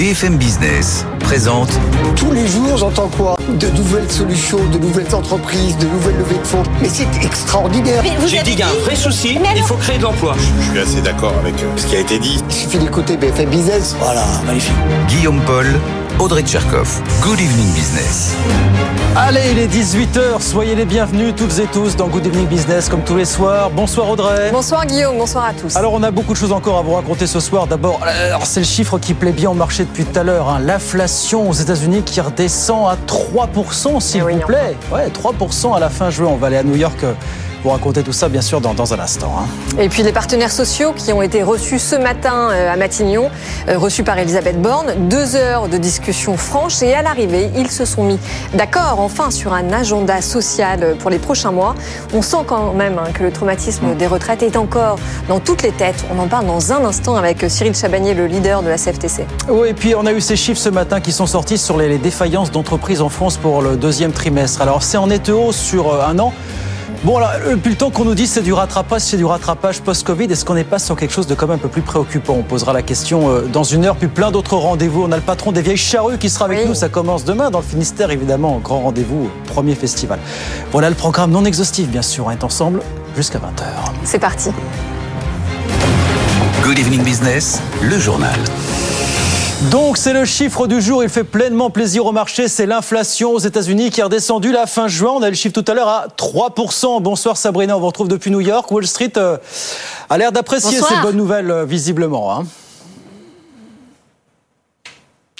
BFM Business présente. Tous les jours, j'entends quoi De nouvelles solutions, de nouvelles entreprises, de nouvelles levées de fonds. Mais c'est extraordinaire. J'ai dit qu'il y a un vrai souci, il faut créer de l'emploi. Je suis assez d'accord avec ce qui a été dit. Il suffit d'écouter BFM Business. Voilà, magnifique. Guillaume Paul, Audrey Tcherkov. Good evening business. Allez, il est 18h, soyez les bienvenus toutes et tous dans Good Evening Business comme tous les soirs. Bonsoir Audrey. Bonsoir Guillaume, bonsoir à tous. Alors on a beaucoup de choses encore à vous raconter ce soir. D'abord, c'est le chiffre qui plaît bien au marché depuis tout à l'heure. Hein. L'inflation aux États-Unis qui redescend à 3%, s'il Eh vous plaît. Ouais, 3% à la fin juin. On va aller à New York. Euh, Vous raconter tout ça, bien sûr, dans, dans un instant. hein. Et puis les partenaires sociaux qui ont été reçus ce matin euh, à Matignon, euh, reçus par Elisabeth Borne. Deux heures de discussion franche et à l'arrivée, ils se sont mis d'accord enfin sur un agenda social pour les prochains mois. On sent quand même hein, que le traumatisme des retraites est encore dans toutes les têtes. On en parle dans un instant avec Cyril Chabagnier, le leader de la CFTC. Oui, et puis on a eu ces chiffres ce matin qui sont sortis sur les, défaillances d'entreprises en France pour le deuxième trimestre. Alors c'est en nette hausse sur euh, un an. Bon, alors, euh, depuis le temps qu'on nous dit c'est du rattrapage, c'est du rattrapage post-Covid, est-ce qu'on n'est pas sur quelque chose de quand même un peu plus préoccupant? On posera la question euh, dans une heure, puis plein d'autres rendez-vous. On a le patron des Vieilles Charrues qui sera avec Oui. nous, ça commence demain dans le Finistère, évidemment, grand rendez-vous, premier festival. Voilà le programme non exhaustif, bien sûr, on est ensemble jusqu'à 20h. C'est parti. Good evening business, le journal. Donc c'est le chiffre du jour, il fait pleinement plaisir au marché, c'est l'inflation aux États-Unis qui est redescendue la fin juin, on a le chiffre tout à l'heure à 3%. Bonsoir Sabrina, on vous retrouve depuis New York. Wall Street euh, a l'air d'apprécier ces bonnes nouvelles euh, visiblement. hein.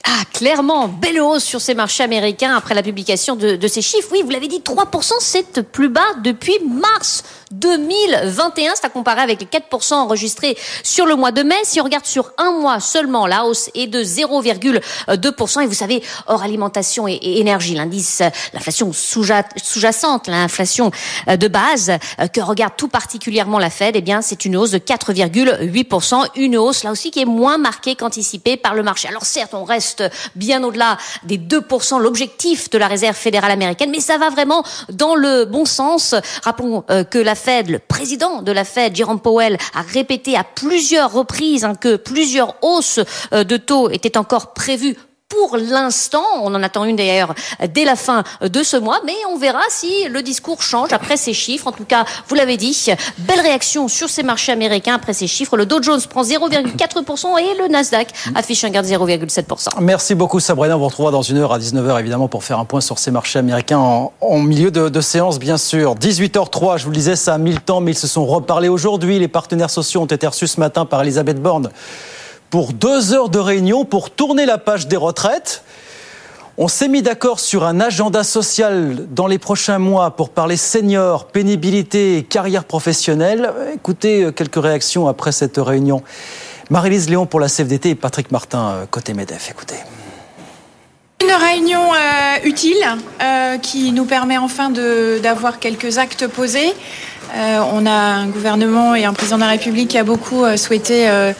Ah, clairement, belle hausse sur ces marchés américains après la publication de, de ces chiffres. Oui, vous l'avez dit, 3%, c'est plus bas depuis mars 2021. C'est à comparer avec les 4% enregistrés sur le mois de mai. Si on regarde sur un mois seulement, la hausse est de 0,2%. Et vous savez, hors alimentation et, énergie, l'indice, euh, l'inflation sous-ja- sous-jacente, l'inflation euh, de base, euh, que regarde tout particulièrement la Fed, eh bien, c'est une hausse de 4,8%. Une hausse, là aussi, qui est moins marquée qu'anticipée par le marché. Alors certes, on reste bien au-delà des 2%, l'objectif de la Réserve fédérale américaine, mais ça va vraiment dans le bon sens. Rappelons que la Le président de la Fed, Jerome Powell, a répété à plusieurs reprises hein, que plusieurs hausses euh, de taux étaient encore prévues pour l'instant, on en attend une d'ailleurs dès la fin de ce mois, mais on verra si le discours change après ces chiffres. En tout cas, vous l'avez dit, belle réaction sur ces marchés américains après ces chiffres. Le Dow Jones prend 0,4% et le Nasdaq affiche un gain de 0,7%. Merci beaucoup Sabrina, on vous retrouvera dans une heure à 19h évidemment pour faire un point sur ces marchés américains en, milieu de, de séance bien sûr. 18h03, je vous le disais, ça a mis le temps mais ils se sont reparlés aujourd'hui. Les partenaires sociaux ont été reçus ce matin par Elisabeth Borne pour deux heures de réunion pour tourner la page des retraites. On s'est mis d'accord sur un agenda social dans les prochains mois pour parler seniors, pénibilité et carrière professionnelle. Écoutez euh, quelques réactions après cette réunion. Marie-Lise Léon pour la CFDT et Patrick Martin euh, côté MEDEF. Écoutez. Une réunion euh, utile qui nous permet enfin d'avoir quelques actes posés. Euh, on a un gouvernement et un président de la République qui a beaucoup euh, souhaité, euh,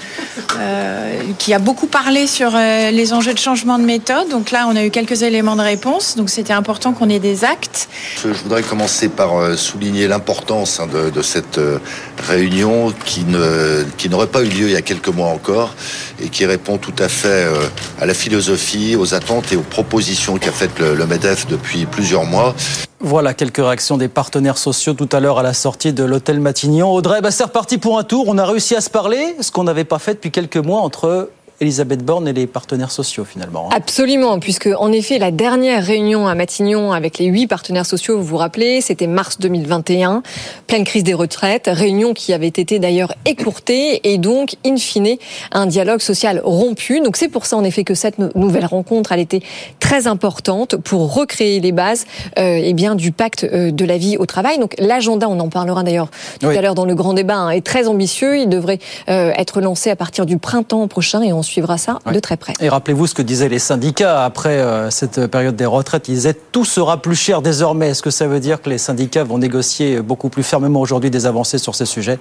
euh, qui a beaucoup parlé sur euh, les enjeux de changement de méthode. Donc là, on a eu quelques éléments de réponse. Donc c'était important qu'on ait des actes. Je je voudrais commencer par euh, souligner l'importance hein, de, de cette euh, réunion qui ne qui n'aurait pas eu lieu il y a quelques mois encore et qui répond tout à fait euh, à la philosophie, aux attentes et aux propositions qu'a faites le, le Medef depuis plusieurs mois. Voilà quelques réactions des partenaires sociaux tout à l'heure à la sortie de l'hôtel Matignon. Audrey, bah c'est reparti pour un tour. On a réussi à se parler, ce qu'on n'avait pas fait depuis quelques mois entre Elisabeth Borne et les partenaires sociaux finalement. hein. Absolument, puisque en effet, la dernière réunion à Matignon avec les huit partenaires sociaux, vous vous rappelez, c'était mars 2021, pleine crise des retraites, réunion qui avait été d'ailleurs écourtée et donc, in fine, un dialogue social rompu. Donc c'est pour ça en effet que cette nou- nouvelle rencontre, elle était très importante pour recréer les bases euh, eh bien du pacte euh, de la vie au travail. Donc l'agenda, on en parlera d'ailleurs tout Oui. à l'heure dans le grand débat, hein, est très ambitieux. Il devrait euh, être lancé à partir du printemps prochain et on suivra ça de très près. Et rappelez-vous ce que disaient les syndicats après euh, cette période des retraites. Ils disaient tout sera plus cher désormais. Est-ce que ça veut dire que les syndicats vont négocier beaucoup plus fermement aujourd'hui des avancées sur ces sujets?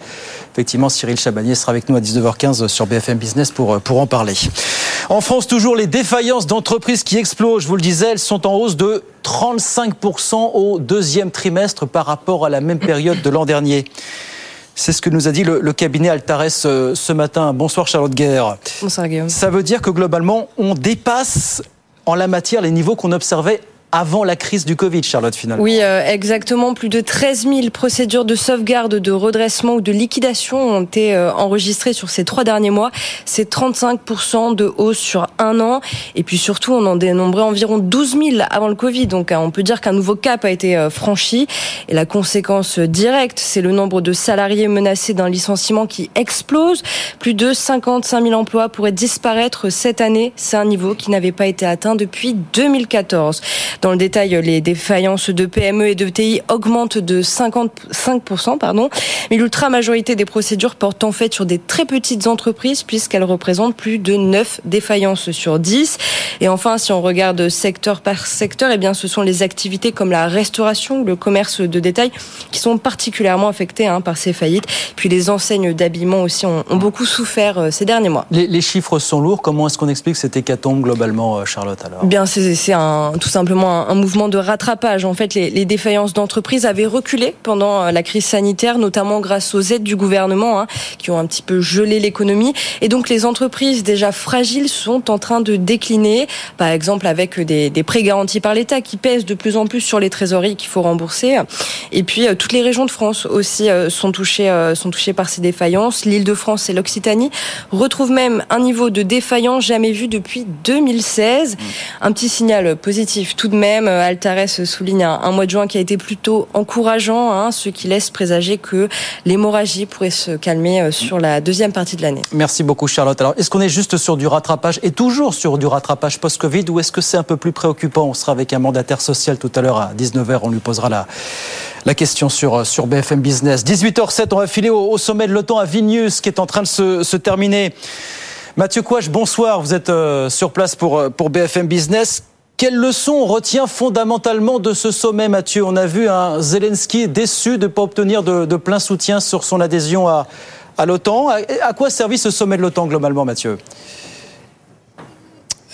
Effectivement, Cyril Chabagnier sera avec nous à 19h15 sur BFM Business pour, euh, pour en parler. En France, toujours les défaillances d'entreprises qui explosent. Je vous le disais, elles sont en hausse de 35% au deuxième trimestre par rapport à la même période de l'an dernier. C'est ce que nous a dit le, cabinet Altares ce matin. Bonsoir Charlotte Guerre. Bonsoir Guillaume. Ça veut dire que globalement, on dépasse en la matière les niveaux qu'on observait avant la crise du Covid, Charlotte, finalement. Oui, euh, exactement. Plus de 13 000 procédures de sauvegarde, de redressement ou de liquidation ont été euh, enregistrées sur ces trois derniers mois. C'est 35% de hausse sur un an. Et puis surtout, on en dénombrait environ 12 000 avant le Covid. Donc on peut dire qu'un nouveau cap a été euh, franchi. Et la conséquence directe, c'est le nombre de salariés menacés d'un licenciement qui explose. Plus de 55 000 emplois pourraient disparaître cette année. C'est un niveau qui n'avait pas été atteint depuis 2014. Dans le détail, les défaillances de PME et de TI augmentent de 55%, pardon. Mais l'ultra majorité des procédures portent en fait sur des très petites entreprises puisqu'elles représentent plus de 9 défaillances sur 10. Et enfin, si on regarde secteur par secteur, eh bien, ce sont les activités comme la restauration, le commerce de détail qui sont particulièrement affectées hein, par ces faillites. Puis les enseignes d'habillement aussi ont, beaucoup souffert euh, ces derniers mois. Les, chiffres sont lourds. Comment est-ce qu'on explique cette hécatombe globalement, euh, Charlotte alors? Bien, c'est un, tout simplement un, mouvement de rattrapage. En fait, les, défaillances d'entreprises avaient reculé pendant euh, la crise sanitaire, notamment grâce aux aides du gouvernement hein, qui ont un petit peu gelé l'économie. Et donc, les entreprises déjà fragiles sont en train de décliner, par exemple avec des, des prêts garantis par l'État qui pèsent de plus en plus sur les trésoreries qu'il faut rembourser. Et puis, euh, toutes les régions de France aussi euh, sont touchées, sont touchées par ces défaillances. L'Île-de-France et l'Occitanie retrouvent même un niveau de défaillance jamais vu depuis 2016. Un petit signal positif tout de même. Altares souligne un, mois de juin qui a été plutôt encourageant, hein, ce qui laisse présager que l'hémorragie pourrait se calmer euh, sur la deuxième partie de l'année. Merci beaucoup Charlotte. Alors est-ce qu'on est juste sur du rattrapage et toujours sur du rattrapage post-Covid ou est-ce que c'est un peu plus préoccupant? On sera avec un mandataire social tout à l'heure à 19h, on lui posera la, question sur, sur BFM Business. 18h07, on va filer au, sommet de l'OTAN à Vilnius qui est en train de se, terminer. Mathieu Couache, bonsoir. Vous êtes euh, sur place euh, pour BFM Business. Quelle leçon on retient fondamentalement de ce sommet, Mathieu? On a vu un Zelensky déçu de ne pas obtenir de, plein soutien sur son adhésion à, à l'OTAN. À, quoi servit ce sommet de l'OTAN globalement, Mathieu?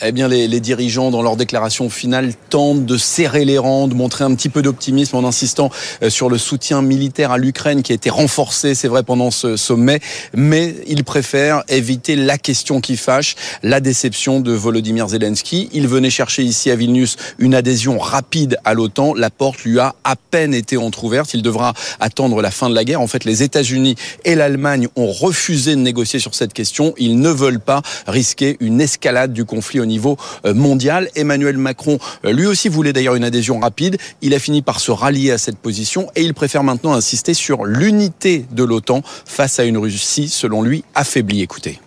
Eh bien, les, dirigeants, dans leur déclaration finale, tentent de serrer les rangs, de montrer un petit peu d'optimisme en insistant euh, sur le soutien militaire à l'Ukraine qui a été renforcé, c'est vrai, pendant ce sommet. Mais ils préfèrent éviter la question qui fâche, la déception de Volodymyr Zelensky. Il venait chercher ici à Vilnius une adhésion rapide à l'OTAN. La porte lui a à peine été entrouverte. Il devra attendre la fin de la guerre. En fait, les États-Unis et l'Allemagne ont refusé de négocier sur cette question. Ils ne veulent pas risquer une escalade du conflit au niveau euh, mondial. Emmanuel Macron, euh, lui aussi, voulait d'ailleurs une adhésion rapide. Il a fini par se rallier à cette position et il préfère maintenant insister sur l'unité de l'OTAN face à une Russie, selon lui, affaiblie. Écoutez.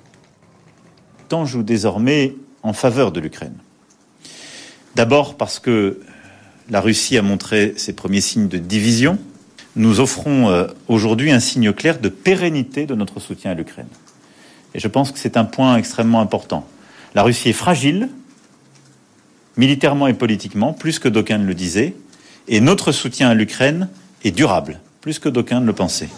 L'OTAN joue désormais en faveur de l'Ukraine. D'abord parce que la Russie a montré ses premiers signes de division. Nous offrons euh, aujourd'hui un signe clair de pérennité de notre soutien à l'Ukraine. Et je pense que c'est un point extrêmement important. La Russie est fragile, militairement et politiquement, plus que d'aucuns ne le disaient, et notre soutien à l'Ukraine est durable, plus que d'aucuns ne le pensaient.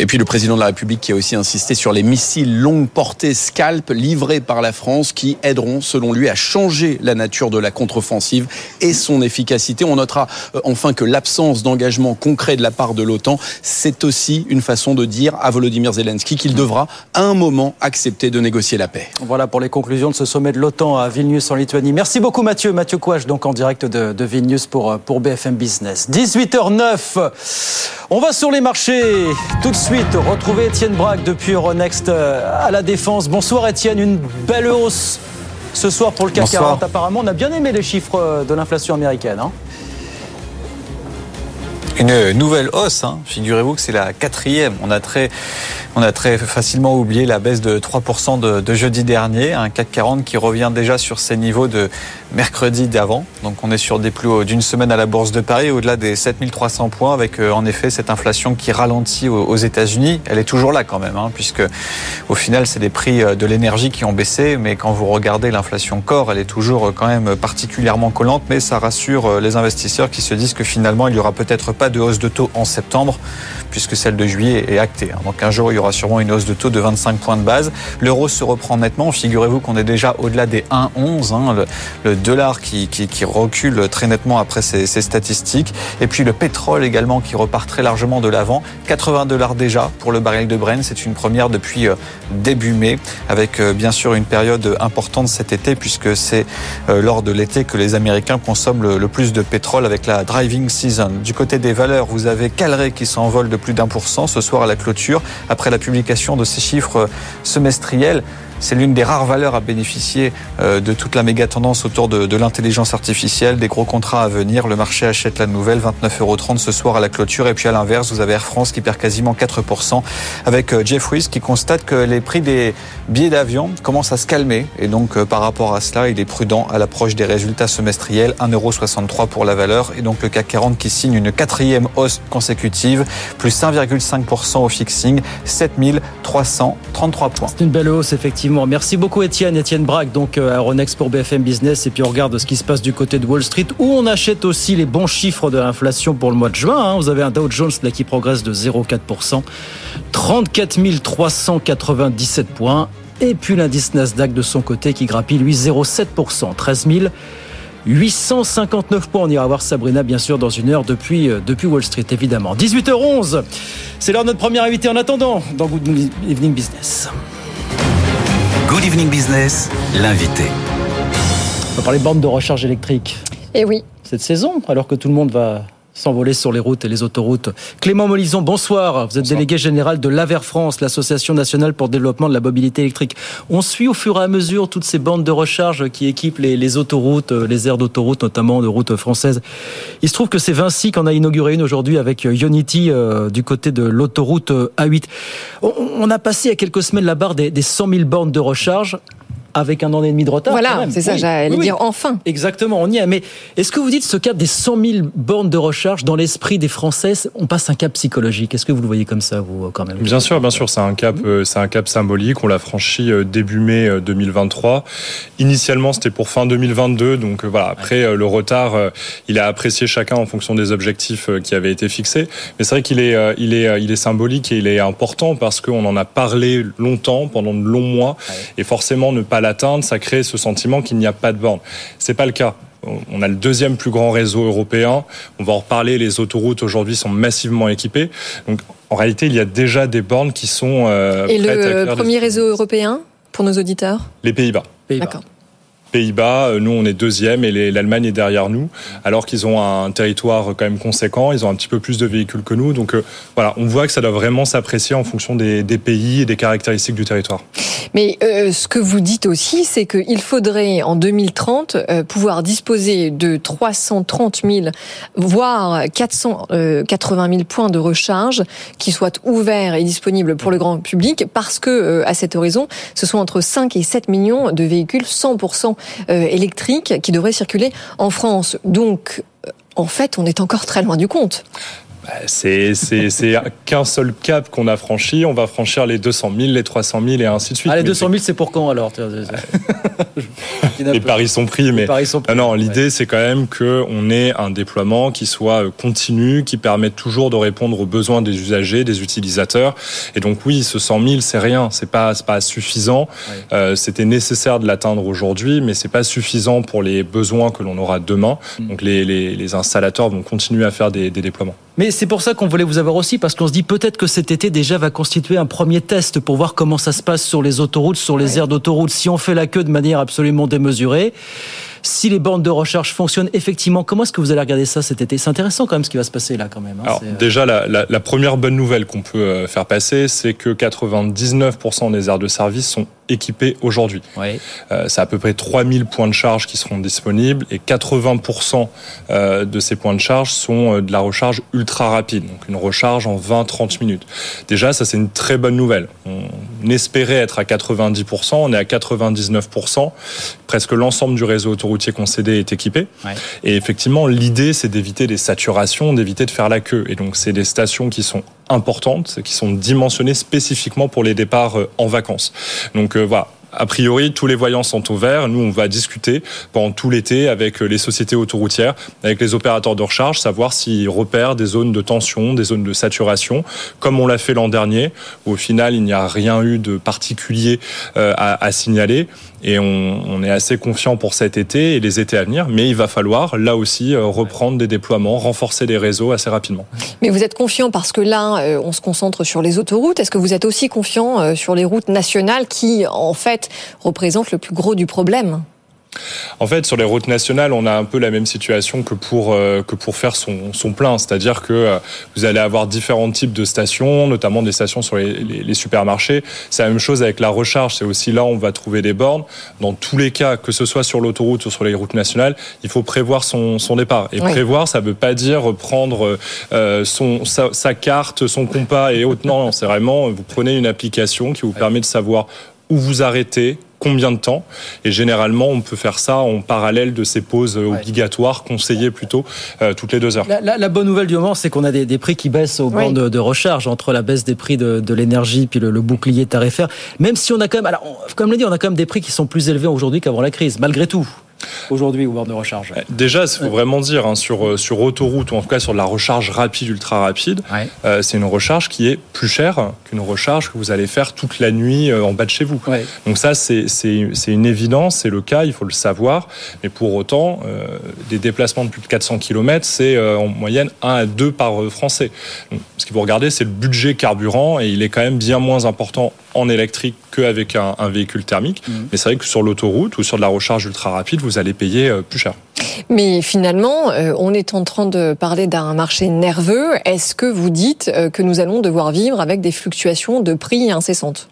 Et puis le président de la République qui a aussi insisté sur les missiles longue portée Scalp livrés par la France qui aideront, selon lui, à changer la nature de la contre-offensive et son efficacité. On notera euh, enfin que l'absence d'engagement concret de la part de l'OTAN, c'est aussi une façon de dire à Volodymyr Zelensky qu'il devra à un moment accepter de négocier la paix. Voilà pour les conclusions de ce sommet de l'OTAN à Vilnius en Lituanie. Merci beaucoup Mathieu. Mathieu Couage, donc en direct de, de Vilnius pour, euh, pour BFM Business. 18h09. On va sur les marchés tout de suite suite, retrouver Étienne Braque depuis Euronext euh, à la Défense. Bonsoir Étienne, une belle hausse ce soir pour le CAC 40 apparemment. On a bien aimé les chiffres euh, de l'inflation américaine. Hein. une nouvelle hausse. Hein. Figurez-vous que c'est la quatrième. On a très, on a très facilement oublié la baisse de 3% de, de, jeudi dernier, un CAC 40 qui revient déjà sur ses niveaux de mercredi d'avant. Donc on est sur des plus hauts d'une semaine à la Bourse de Paris, au-delà des 7300 points, avec euh, en effet cette inflation qui ralentit aux, États-Unis. Elle est toujours là quand même, hein, puisque au final c'est des prix euh, de l'énergie qui ont baissé, mais quand vous regardez l'inflation corps, elle est toujours euh, quand même particulièrement collante, mais ça rassure les investisseurs qui se disent que finalement il n'y aura peut-être pas de hausse de taux en septembre puisque celle de juillet est actée. Hein. Donc un jour, il y aura sûrement une hausse de taux de 25 points de base. L'euro se reprend nettement. Figurez-vous qu'on est déjà au-delà des 1,11. Hein. Dollar qui, recule très nettement après ces, statistiques. Et puis le pétrole également qui repart très largement de l'avant. 80 dollars déjà pour le baril de Brent. C'est une première depuis euh, début mai, avec euh, bien sûr une période importante cet été, puisque c'est euh, lors de l'été que les Américains consomment le, plus de pétrole avec la driving season. Du côté des valeurs, vous avez Calré qui s'envole de plus d'un pour cent ce soir à la clôture, après la publication de ces chiffres semestriels. C'est l'une des rares valeurs à bénéficier euh, de toute la méga tendance autour de, l'intelligence artificielle, des gros contrats à venir. Le marché achète la nouvelle, 29,30 euros ce soir à la clôture. Et puis à l'inverse, vous avez Air France qui perd quasiment 4% avec euh, Jeff Weiss qui constate que les prix des billets d'avion commencent à se calmer. Et donc euh, par rapport à cela, il est prudent à l'approche des résultats semestriels. 1,63€ pour la valeur. Et donc le CAC 40 qui signe une quatrième hausse consécutive, plus 1,5% au fixing, 7333 points. C'est une belle hausse effectivement Merci beaucoup Étienne, Étienne Braque, donc euh, à Ronex pour BFM Business. Et puis on regarde ce qui se passe du côté de Wall Street, où on achète aussi les bons chiffres de l'inflation pour le mois de juin. Hein. Vous avez un Dow Jones là, qui progresse de 0,4%, 34 397 points. Et puis l'indice Nasdaq de son côté qui grappille lui 0,7%, 13 859 points. On ira voir Sabrina, bien sûr, dans une heure depuis, euh, depuis Wall Street, évidemment. 18h11, c'est l'heure de notre première invité en attendant dans Good Evening Business. Good Evening Business, l'invité. On va parler bornes de recharge électrique. Eh oui. Cette saison, alors que tout le monde va s'envoler sur les routes et les autoroutes. Clément Molison, bonsoir. Vous êtes délégué général de l'AVER France, l'Association nationale pour le développement de la mobilité électrique. On suit au fur et à mesure toutes ces bandes de recharge qui équipent les, autoroutes, euh, les aires d'autoroute, notamment de routes françaises. Il se trouve que c'est Vinci qu'on a inauguré une aujourd'hui avec euh, Unity euh, du côté de l'autoroute A8. On, a passé il y a quelques semaines la barre des, des 100 000 bornes de recharge avec un an et demi de retard. Voilà, c'est ça, j'allais dire enfin. Exactement, on y est. Mais est-ce que vous dites ce cap des 100 000 bornes de recharge dans l'esprit des Français, on passe un cap psychologique? Est-ce que vous le voyez comme ça, vous, quand même? Bien sûr, bien sûr, c'est un cap, euh, c'est un cap symbolique. On l'a franchi euh, début mai 2023. Euh, Initialement, c'était pour fin 2022, donc voilà. Après, le retard, il a apprécié chacun en fonction des objectifs qui avaient été fixés. Mais c'est vrai qu'il est, il est, il est symbolique et il est important parce qu'on en a parlé longtemps, pendant de longs mois, et forcément ne pas l'atteindre, ça crée ce sentiment qu'il n'y a pas de borne. C'est pas le cas. On a le deuxième plus grand réseau européen. On va en reparler. Les autoroutes aujourd'hui sont massivement équipées. Donc, en réalité, il y a déjà des bornes qui sont. Euh, Et le premier réseau européen pour nos auditeurs? Les Pays-Bas. Pays D'accord. Pays-Bas, euh, nous on est deuxième et l'Allemagne est derrière nous, alors qu'ils ont un territoire quand même conséquent, ils ont un petit peu plus de véhicules que nous, donc euh, voilà, on voit que ça doit vraiment s'apprécier en fonction des, pays et des caractéristiques du territoire. Mais euh, ce que vous dites aussi, c'est qu'il faudrait en 2030 pouvoir disposer de 330 000, voire 480 000 points de recharge qui soient ouverts et disponibles pour le grand public, parce que à cet horizon, ce sont entre 5 et 7 millions de véhicules 100% euh, électrique qui devrait circuler en France. Donc, euh, en fait, on est encore très loin du compte. Bah, c'est qu'un seul cap qu'on a franchi. On va franchir les 200 000, les 300 000 et ainsi de suite. Ah, les 200 000, c'est pour quand alors Les paris sont pris, mais non, l'idée c'est quand même qu'on ait un déploiement qui soit continu, qui permette toujours de répondre aux besoins des usagers, des utilisateurs. Et donc oui, ce 100 000, c'est rien, c'est pas pas suffisant. Euh, c'était nécessaire de l'atteindre aujourd'hui, mais c'est pas suffisant pour les besoins que l'on aura demain. Mm. Donc les, les, les, installateurs vont continuer à faire des, des déploiements. Mais c'est pour ça qu'on voulait vous avoir aussi, parce qu'on se dit peut-être que cet été déjà va constituer un premier test pour voir comment ça se passe sur les autoroutes, sur les aires d'autoroute. Si on fait la queue de manière absolument démesurée, si les bornes de recharge fonctionnent effectivement, comment est-ce que vous allez regarder ça cet été? C'est intéressant quand même ce qui va se passer là quand même. Hein, euh, déjà, la, première bonne nouvelle qu'on peut euh, faire passer, c'est que 99% des aires de service sont équipées aujourd'hui. Euh, c'est à peu près 3000 points de charge qui seront disponibles et 80% de ces points de charge sont de la recharge ultra rapide, donc une recharge en 20-30 minutes. Déjà, ça c'est une très bonne nouvelle. On espérait être à 90%, on est à 99%. Presque l'ensemble du réseau autoroutier routier concédé est équipé. Et effectivement, l'idée, c'est d'éviter des saturations, d'éviter de faire la queue. Et donc, c'est des stations qui sont importantes, qui sont dimensionnées spécifiquement pour les départs euh, en vacances. Donc euh, voilà, a priori, tous les voyants sont au vert. Nous, on va discuter pendant tout l'été avec les sociétés autoroutières, avec les opérateurs de recharge, savoir s'ils repèrent des zones de tension, des zones de saturation, comme on l'a fait l'an dernier, au final, il n'y a rien eu de particulier euh, à signaler. Et on, on, est assez confiant pour cet été et les étés à venir, mais il va falloir là aussi euh, reprendre des déploiements, renforcer les réseaux assez rapidement. Mais vous êtes confiant parce que là, euh, on se concentre sur les autoroutes. Est-ce que vous êtes aussi confiant sur les routes nationales qui, en fait, représentent le plus gros du problème? En fait, sur les routes nationales, on a un peu la même situation que pour euh, que pour faire son, son plein, c'est-à-dire que euh, vous allez avoir différents types de stations, notamment des stations sur les, les, les supermarchés. C'est la même chose avec la recharge. C'est aussi là où on va trouver des bornes. Dans tous les cas, que ce soit sur l'autoroute ou sur les routes nationales, il faut prévoir son, son départ. Et oui. prévoir, ça ne veut pas dire prendre euh, son sa, sa, carte, son compas et autres. Non, c'est vraiment vous prenez une application qui vous permet de savoir où vous arrêtez, combien de temps. Et généralement, on peut faire ça en parallèle de ces pauses ouais. obligatoires, conseillées plutôt, euh, toutes les deux heures. La, la, la, bonne nouvelle du moment, c'est qu'on a des, des, prix qui baissent au banc de, de, recharge, entre la baisse des prix de, de l'énergie puis le, le, bouclier tarifaire. Même si on a quand même, alors, on, comme l'a dit, on a quand même des prix qui sont plus élevés aujourd'hui qu'avant la crise, malgré tout aujourd'hui au bord de recharge Déjà, il faut ouais. vraiment dire, hein, sur, sur autoroute, ou en tout cas sur de la recharge rapide, ultra rapide, ouais. euh, c'est une recharge qui est plus chère qu'une recharge que vous allez faire toute la nuit euh, en bas de chez vous. Ouais. Donc ça, c'est une évidence, c'est le cas, il faut le savoir. Mais pour autant, euh, des déplacements de plus de 400 km, c'est euh, en moyenne 1 à 2 par euh, Français. Donc, ce qu'il faut regarder, c'est le budget carburant, et il est quand même bien moins important en électrique qu'avec un, un, véhicule thermique. Mmh. Mais c'est vrai que sur l'autoroute ou sur de la recharge ultra rapide, vous allez payer euh, plus cher. Mais finalement, euh, on est en train de parler d'un marché nerveux. Est-ce que vous dites euh, que nous allons devoir vivre avec des fluctuations de prix incessantes?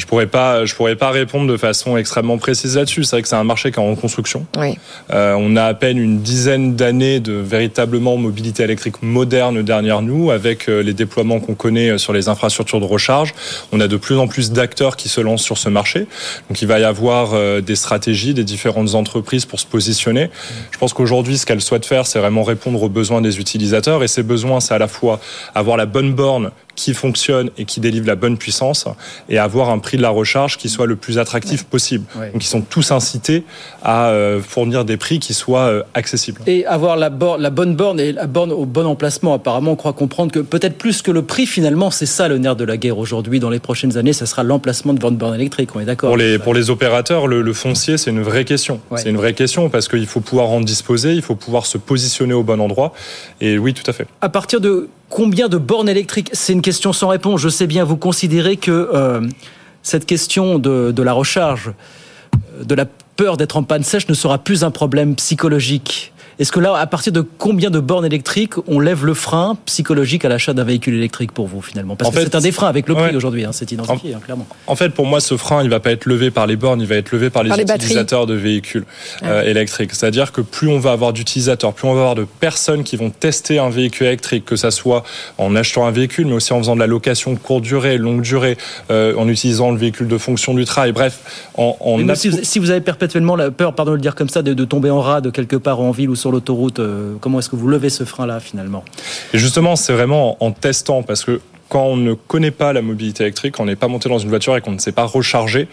Je pourrais pas, je pourrais pas répondre de façon extrêmement précise là-dessus. C'est vrai que c'est un marché qui est en reconstruction. Oui. Euh, on a à peine une dizaine d'années de véritablement mobilité électrique moderne derrière nous, avec euh, les déploiements qu'on connaît euh, sur les infrastructures de recharge. On a de plus en plus d'acteurs qui se lancent sur ce marché. Donc il va y avoir des stratégies, des différentes entreprises pour se positionner. Je pense qu'aujourd'hui, ce qu'elles souhaitent faire, c'est vraiment répondre aux besoins des utilisateurs. Et ces besoins, c'est à la fois avoir la bonne borne qui fonctionne et qui délivre la bonne puissance et avoir un prix de la recharge qui soit le plus attractif possible. Ouais. Donc ils sont tous incités à euh, fournir des prix qui soient euh, accessibles. Et avoir la, borne, la bonne borne et la borne au bon emplacement. Apparemment, on croit comprendre que peut-être plus que le prix, finalement, c'est ça le nerf de la guerre aujourd'hui. Dans les prochaines années, ça sera l'emplacement de votre borne électrique. On est d'accord pour les, pour les opérateurs, le, le foncier, c'est une vraie question. Ouais. C'est une vraie question parce qu'il faut pouvoir en disposer, il faut pouvoir se positionner au bon endroit. Et oui, tout à fait. À partir de combien de bornes électriques? C'est une question sans réponse. Je sais bien, vous considérez que euh, cette question de, de, la recharge, de la peur d'être en panne sèche ne sera plus un problème psychologique. Est-ce que là, à partir de combien de bornes électriques on lève le frein psychologique à l'achat d'un véhicule électrique pour vous finalement? Parce en que c'est un des freins avec le prix ouais. aujourd'hui, hein, c'est identifié, en, hein, clairement. En fait, pour moi, ce frein, il va pas être levé par les bornes, il va être levé par les, par les utilisateurs batteries. de véhicules euh, électriques. C'est-à-dire que plus on va avoir d'utilisateurs, plus on va avoir de personnes qui vont tester un véhicule électrique, que ça soit en achetant un véhicule, mais aussi en faisant de la location courte durée, longue durée, euh, en utilisant le véhicule de fonction du travail. Bref, en, en si, vous, si, vous, avez perpétuellement la peur, pardon de le dire comme ça, de, de tomber en rade quelque part en ville ou sur l'autoroute. Euh, comment est-ce que vous levez ce frein-là finalement Et justement, c'est vraiment en testant parce que quand on ne connaît pas la mobilité électrique, on n'est pas monté dans une voiture et qu'on ne sait pas recharger,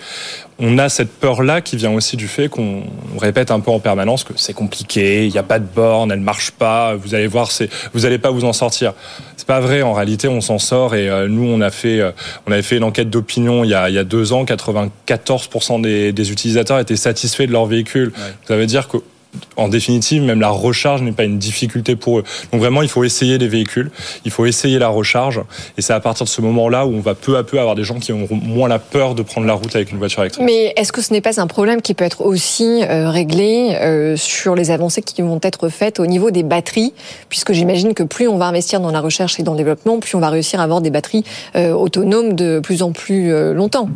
on a cette peur-là qui vient aussi du fait qu'on répète un peu en permanence que c'est compliqué, il n'y a pas de borne, elle ne marche pas, vous allez voir, vous n'allez pas vous en sortir. C'est pas vrai, en réalité, on s'en sort et euh, nous, on a fait, euh, on avait fait une enquête d'opinion il, il, y a deux ans, 94% des, des, utilisateurs étaient satisfaits de leur véhicule. Ouais. Ça veut dire que en définitive, même la recharge n'est pas une difficulté pour eux. Donc vraiment, il faut essayer les véhicules, il faut essayer la recharge, et c'est à partir de ce moment-là où on va peu à peu avoir des gens qui auront moins la peur de prendre la route avec une voiture électrique. Mais est-ce que ce n'est pas un problème qui peut être aussi euh, réglé euh, sur les avancées qui vont être faites au niveau des batteries, puisque j'imagine que plus on va investir dans la recherche et dans le développement, plus on va réussir à avoir des batteries euh, autonomes de plus en plus longtemps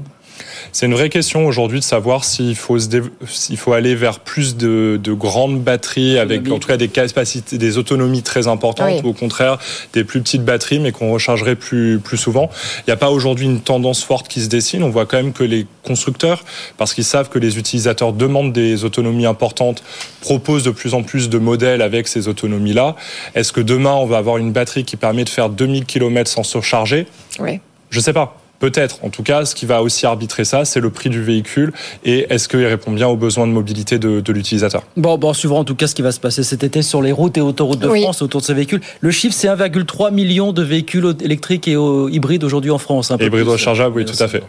c'est une vraie question aujourd'hui de savoir s'il faut, s'il faut aller vers plus de, de grandes batteries avec en tout cas des capacités, des autonomies très importantes, oui. ou au contraire des plus petites batteries mais qu'on rechargerait plus, plus souvent. Il n'y a pas aujourd'hui une tendance forte qui se dessine. On voit quand même que les constructeurs, parce qu'ils savent que les utilisateurs demandent des autonomies importantes, proposent de plus en plus de modèles avec ces autonomies-là. Est-ce que demain on va avoir une batterie qui permet de faire 2000 km sans surcharger oui. Je sais pas. Peut-être. En tout cas, ce qui va aussi arbitrer ça, c'est le prix du véhicule et est-ce qu'il répond bien aux besoins de mobilité de, l'utilisateur. Bon, bon, suivra en tout cas ce qui va se passer cet été sur les routes et autoroutes de France autour de ces véhicules. Le chiffre, c'est 1,3 million de véhicules électriques et hybrides aujourd'hui en France. Hybrides rechargeables, oui, tout à fait.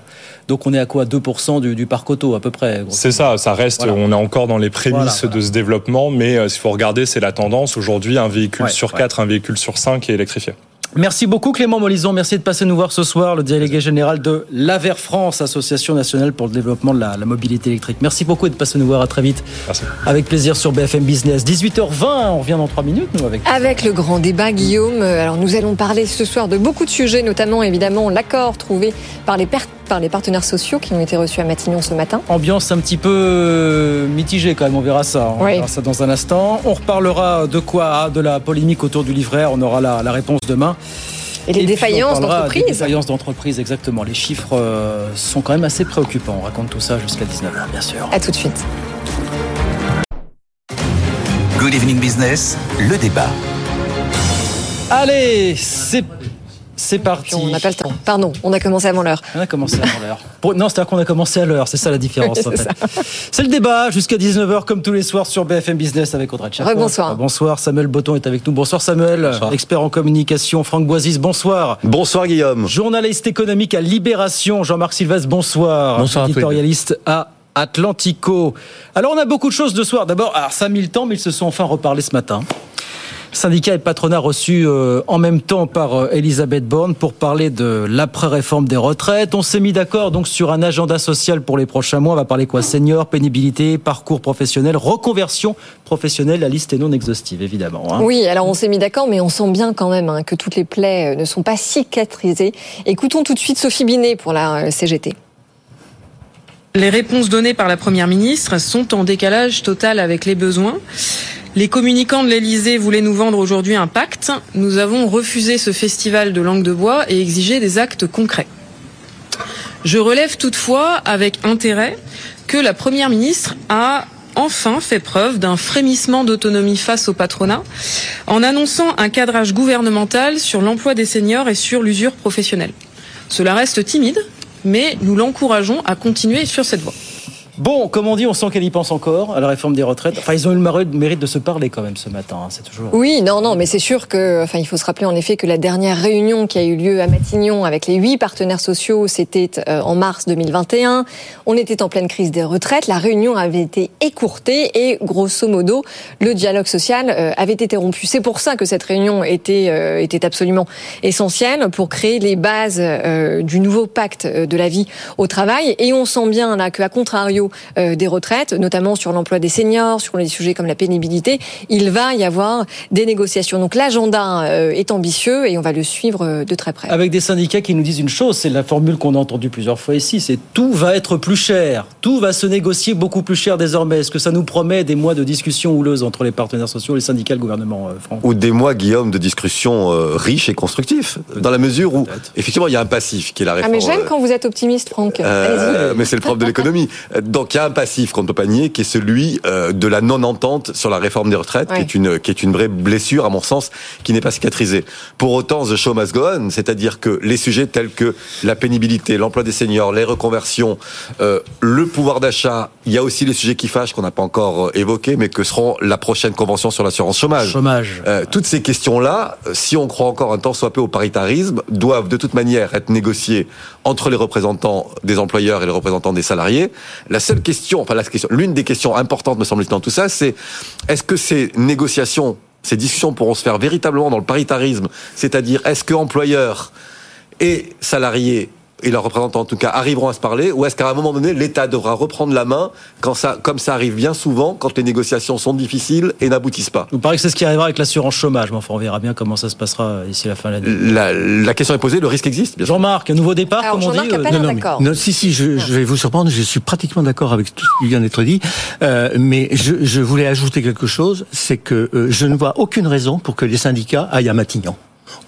Donc on est à quoi? 2% du, parc auto à peu près C'est ça, ça reste, on est encore dans les prémices de ce développement, mais euh, s'il faut regarder, c'est la tendance. Aujourd'hui, un véhicule sur 4, un véhicule sur 5 est électrifié. Merci beaucoup Clément Molison, merci de passer nous voir ce soir, le délégué général de l'AVER France, Association nationale pour le développement de la, mobilité électrique. Merci beaucoup de passer nous voir, à très vite. Merci. Avec plaisir sur BFM Business. 18h20, on revient dans 3 minutes nous avec. Avec le grand débat Guillaume, alors nous allons parler ce soir de beaucoup de sujets, notamment évidemment l'accord trouvé par les pertes par les partenaires sociaux qui ont été reçus à Matignon ce matin. Ambiance un petit peu euh, mitigée quand même, on verra ça. On verra ça dans un instant. On reparlera de quoi? De la polémique autour du livret. On aura la, la réponse demain. Et les défaillances d'entreprise. Les défaillances d'entreprise, exactement. Les chiffres euh, sont quand même assez préoccupants. On raconte tout ça jusqu'à 19h, bien sûr. À tout de suite. Good Evening Business, le débat. Allez, c'est c'est parti. On n'a pas le temps. Pardon, on a commencé avant l'heure. On a commencé avant l'heure. Non, c'est-à-dire qu'on a commencé à l'heure. C'est ça la différence. c'est le débat jusqu'à 19h comme tous les soirs sur BFM Business avec Audrey Tchakov. Bonsoir. Bonsoir. Samuel Botton est avec nous. Bonsoir Samuel. Expert en communication. Franck Boisis, bonsoir. Bonsoir Guillaume. Journaliste économique à Libération. Jean-Marc Sylvestre, bonsoir. Bonsoir. Éditorialiste à Atlantico. Alors on a beaucoup de choses de soir. D'abord, alors ça a mis le temps, mais ils se sont enfin reparlés ce matin. Syndicat et patronat reçus euh, en même temps par euh, Elisabeth Borne pour parler de l'après-réforme des retraites. On s'est mis d'accord donc sur un agenda social pour les prochains mois. On va parler quoi? Senior, pénibilité, parcours professionnel, reconversion professionnelle. La liste est non exhaustive, évidemment. Hein. Oui, alors on s'est mis d'accord, mais on sent bien quand même hein, que toutes les plaies euh, ne sont pas cicatrisées. Écoutons tout de suite Sophie Binet pour la CGT. Les réponses données par la Première ministre sont en décalage total avec les besoins. Les communicants de l'Elysée voulaient nous vendre aujourd'hui un pacte. Nous avons refusé ce festival de langue de bois et exigé des actes concrets. Je relève toutefois avec intérêt que la Première ministre a enfin fait preuve d'un frémissement d'autonomie face au patronat en annonçant un cadrage gouvernemental sur l'emploi des seniors et sur l'usure professionnelle. Cela reste timide, mais nous l'encourageons à continuer sur cette voie. Bon, comme on dit, on sent qu'elle y pense encore à la réforme des retraites. Enfin, ils ont eu le mérite de se parler quand même ce matin. Hein, c'est toujours. Oui, non, non, mais c'est sûr que, enfin, il faut se rappeler en effet que la dernière réunion qui a eu lieu à Matignon avec les huit partenaires sociaux, c'était euh, en mars 2021. On était en pleine crise des retraites. La réunion avait été écourtée et, grosso modo, le dialogue social euh, avait été rompu. C'est pour ça que cette réunion était euh, était absolument essentielle pour créer les bases du nouveau pacte de la vie au travail. Et on sent bien là qu'à contrario euh, des retraites, notamment sur l'emploi des seniors, sur les sujets comme la pénibilité, il va y avoir des négociations. Donc l'agenda euh, est ambitieux et on va le suivre euh, de très près. Avec des syndicats qui nous disent une chose, c'est la formule qu'on a entendue plusieurs fois ici, c'est tout va être plus cher, tout va se négocier beaucoup plus cher désormais. Est-ce que ça nous promet des mois de discussions houleuses entre les partenaires sociaux, les syndicats, le gouvernement Franck Ou des mois, Guillaume, de discussions riches et constructifs, dans la mesure où effectivement il y a un passif qui est la réforme. Ah mais j'aime quand vous êtes optimiste, Franck. mais c'est le propre de l'économie. Donc il y a un passif qu'on ne peut pas nier, qui est celui euh, de la non-entente sur la réforme des retraites, qui est une qui est une vraie blessure à mon sens, qui n'est pas cicatrisée. Pour autant, the show must go on, c'est-à-dire que les sujets tels que la pénibilité, l'emploi des seniors, les reconversions, euh, le pouvoir d'achat, il y a aussi les sujets qui fâchent qu'on n'a pas encore euh, évoqués, mais que seront la prochaine convention sur l'assurance chômage. Chômage. toutes ces questions-là, si on croit encore un temps soit peu au paritarisme, doivent de toute manière être négociées entre les représentants des employeurs et les représentants des salariés. La seule question enfin la question, l'une des questions importantes, me semble-t-il, dans tout ça, c'est est-ce que ces négociations, ces discussions pourront se faire véritablement dans le paritarisme, c'est-à-dire est-ce que employeurs et salariés et leurs représentants en tout cas arriveront à se parler ou est-ce qu'à un moment donné l'État devra reprendre la main quand ça, comme ça arrive bien souvent quand les négociations sont difficiles et n'aboutissent pas? Vous parlez que c'est ce qui arrivera avec l'assurance chômage, mais enfin on verra bien comment ça se passera ici la fin de l'année. La, la, question est posée, le risque existe. Jean-Marc, un nouveau départ, comme on dit. Euh, non, non, non, si, si, je, je, vais vous surprendre, je suis pratiquement d'accord avec tout ce qui vient d'être dit, euh, mais je, je, voulais ajouter quelque chose, c'est que euh, je ne vois aucune raison pour que les syndicats aillent à Matignon.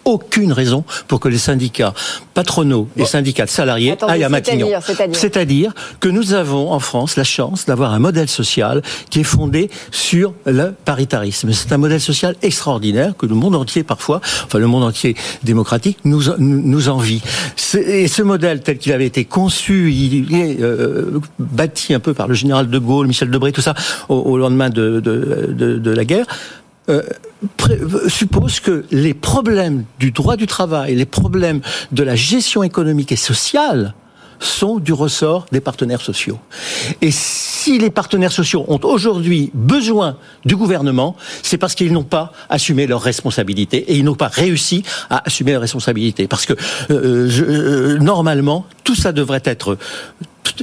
Aucune raison pour que les syndicats patronaux et syndicats de salariés Attendez, aillent à Matignon. c'est-à-dire, que nous avons en France la chance d'avoir un modèle social qui est fondé sur le paritarisme. C'est un modèle social extraordinaire que le monde entier parfois, enfin le monde entier démocratique, nous, nous, envie. Et ce modèle tel qu'il avait été conçu, il est euh, bâti un peu par le général de Gaulle, Michel Debré, tout ça, au, au lendemain de, de, de, de la guerre. Euh, euh, suppose que les problèmes du droit du travail, les problèmes de la gestion économique et sociale sont du ressort des partenaires sociaux. Et si les partenaires sociaux ont aujourd'hui besoin du gouvernement, c'est parce qu'ils n'ont pas assumé leurs responsabilités et ils n'ont pas réussi à assumer leurs responsabilités. Parce que euh, normalement, tout ça devrait être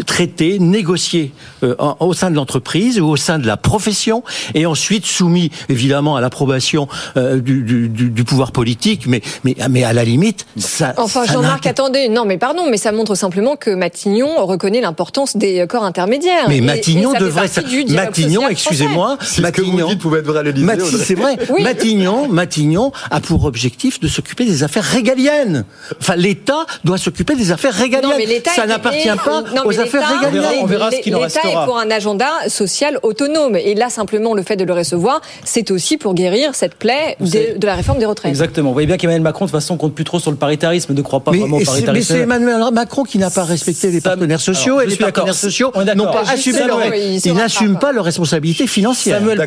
traité, négocié euh, en- au sein de l'entreprise ou au sein de la profession et ensuite soumis évidemment à l'approbation euh, du, du, du, du pouvoir politique, mais, mais, mais à la limite, ça... Enfin, Jean-Marc, attendez, non, mais pardon, mais ça montre simplement que Matignon reconnaît l'importance des corps intermédiaires. Mais Et- Matignon et ça fait devrait. Matignon, excusez-moi, ce que vous Matignon. dites pouvait être vrai à l'Élysée, Mati- Audrey. c'est vrai. Oui. Matignon, Matignon a pour objectif de s'occuper des affaires régaliennes. Enfin, l'État doit s'occuper des affaires régaliennes. Non, mais l'État Ça est n'appartient pas non, aux affaires l'État- régaliennes. On verra ce qu'il en L'État restera. est pour un agenda social autonome. Et là, simplement, le fait de le recevoir, c'est aussi pour guérir cette plaie de la réforme des retraites. Exactement. Vous voyez bien qu'Emmanuel Macron, de toute façon, compte plus trop sur le paritarisme, ne croit pas Mais, vraiment au c'est- mais paritarisme. c'est Emmanuel Macron qui n'a pas respecté les partenaires sociaux Alors, et les partenaires sociaux n'ont pas Justement, assumé leur, ils n'assument pas leurs responsabilités financières. Samuel